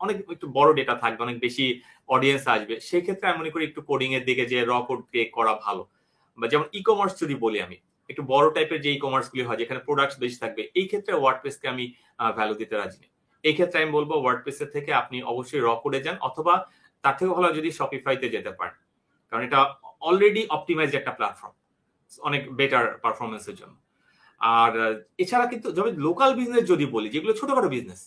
অনেক, একটু বড় ডেটা থাকবে, অনেক বেশি অডিয়েন্স আসবে সেই ক্ষেত্রে আমি মনে করি একটু কোডিং এর দিকে যে র কোড করা ভালো। বা যেমন ই কমার্স যদি বলি আমি, একটু বড় টাইপের যে ই কমার্স গুলি হয়, যেখানে প্রোডাক্ট বেশি থাকবে, এই ক্ষেত্রে ওয়ার্ডপ্রেসকে আমি ভ্যালু দিতে রাজি নেই। এই ক্ষেত্রে আমি বলব ওয়ার্ডপ্রেসের থেকে আপনি অবশ্যই র করে যান, অথবা তার থেকে ভালো যদি শপিফাইতে যেতে পারেন। কারণ এটা অলরেডি অপটিমাইজ একটা প্ল্যাটফর্ম অনেক বেটার পারফরমেন্সের জন্য। আর, এছাড়া কিন্তু যদি লোকাল বিজনেস যদি বলি, যেগুলো ছোটখাটো বিজনেস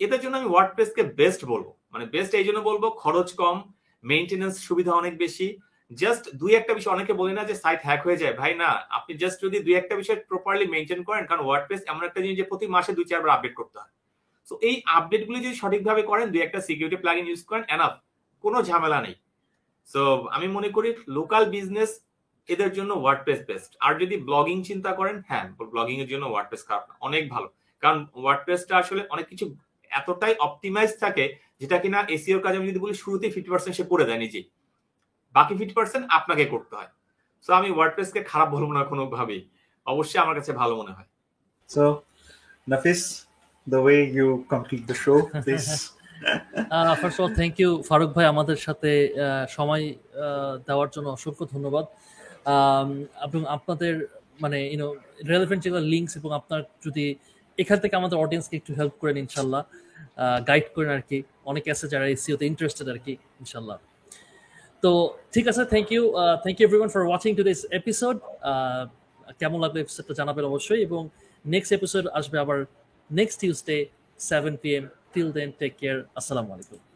এটার জন্য আমি ওয়ার্ডপ্রেসকে বেস্ট বলব। মানে বেস্ট এই জন্য বলব, খরচ কম মেনটেন্যান্স সুবিধা অনেক বেশি জাস্ট দুই একটা বিষয় অনেকে বলে না যে সাইট হ্যাক হয়ে যায়। ভাই, না, আপনি জাস্ট যদি দুই একটা বিষয় প্রপারলি মেনটেন করেন, কারণ ওয়ার্ডপ্রেস এমন একটা জিনিস যে প্রতি মাসে দুই, চারবার আপডেট করতে হয়। সো এই আপডেটগুলি যদি সঠিকভাবে করেন, দুই একটা সিকিউরিটি প্লাগইন ইউজ করেন এনাফ কোনো ঝামেলা নেই। সো আমি মনে করি লোকাল বিজনেস এদের জন্য ওয়ার্ডপ্রেস বেস্ট আর যদি ব্লগিং চিন্তা করেন হ্যাঁ ব্লগিং এর জন্য ওয়ার্ডপ্রেস খারাপ না, অনেক ভালো। কারণ ওয়ার্ডপ্রেসটা আসলে অনেক কিছু এতটাই অপটিমাইজ থাকে, যেটা কিনা এসিওর কাজ আমি যদি বলি, শুরুতেই ফিফটি পার্সেন্ট সে করে দেয় নিজেই। বাকি ফিফটি পার্সেন্ট আপনাকে করতে হয়। সো আমি ওয়ার্ডপ্রেসকে খারাপ বলব না কোনোভাবেই। অবশ্যই আমার কাছে ভালো মনে হয়। So Nafis the way you complete the show [LAUGHS] please. First all thank you Faruk ভাই আমাদের সাথে সময় দেওয়ার জন্য অসংখ্য ধন্যবাদ। এবং আপনাদের মানে ইউনো রেলিভেন্ট যেগুলো লিঙ্কস এবং আপনার যদি এখান থেকে আমাদের অডিয়েন্সকে একটু হেল্প করেন ইনশাল্লাহ। গাইড করেন আর কি। অনেকে আছে যারা এসিওতে ইন্টারেস্টেড আর কি ইনশাল্লাহ। তো ঠিক আছে thank you thank you everyone for watching to this episode কেমন লাগল এপিসোডটা জানাবেন অবশ্যই, এবং নেক্সট এপিসোড আসবে আবার next Tuesday seven P M till then take care আসসালামু আলাইকুম।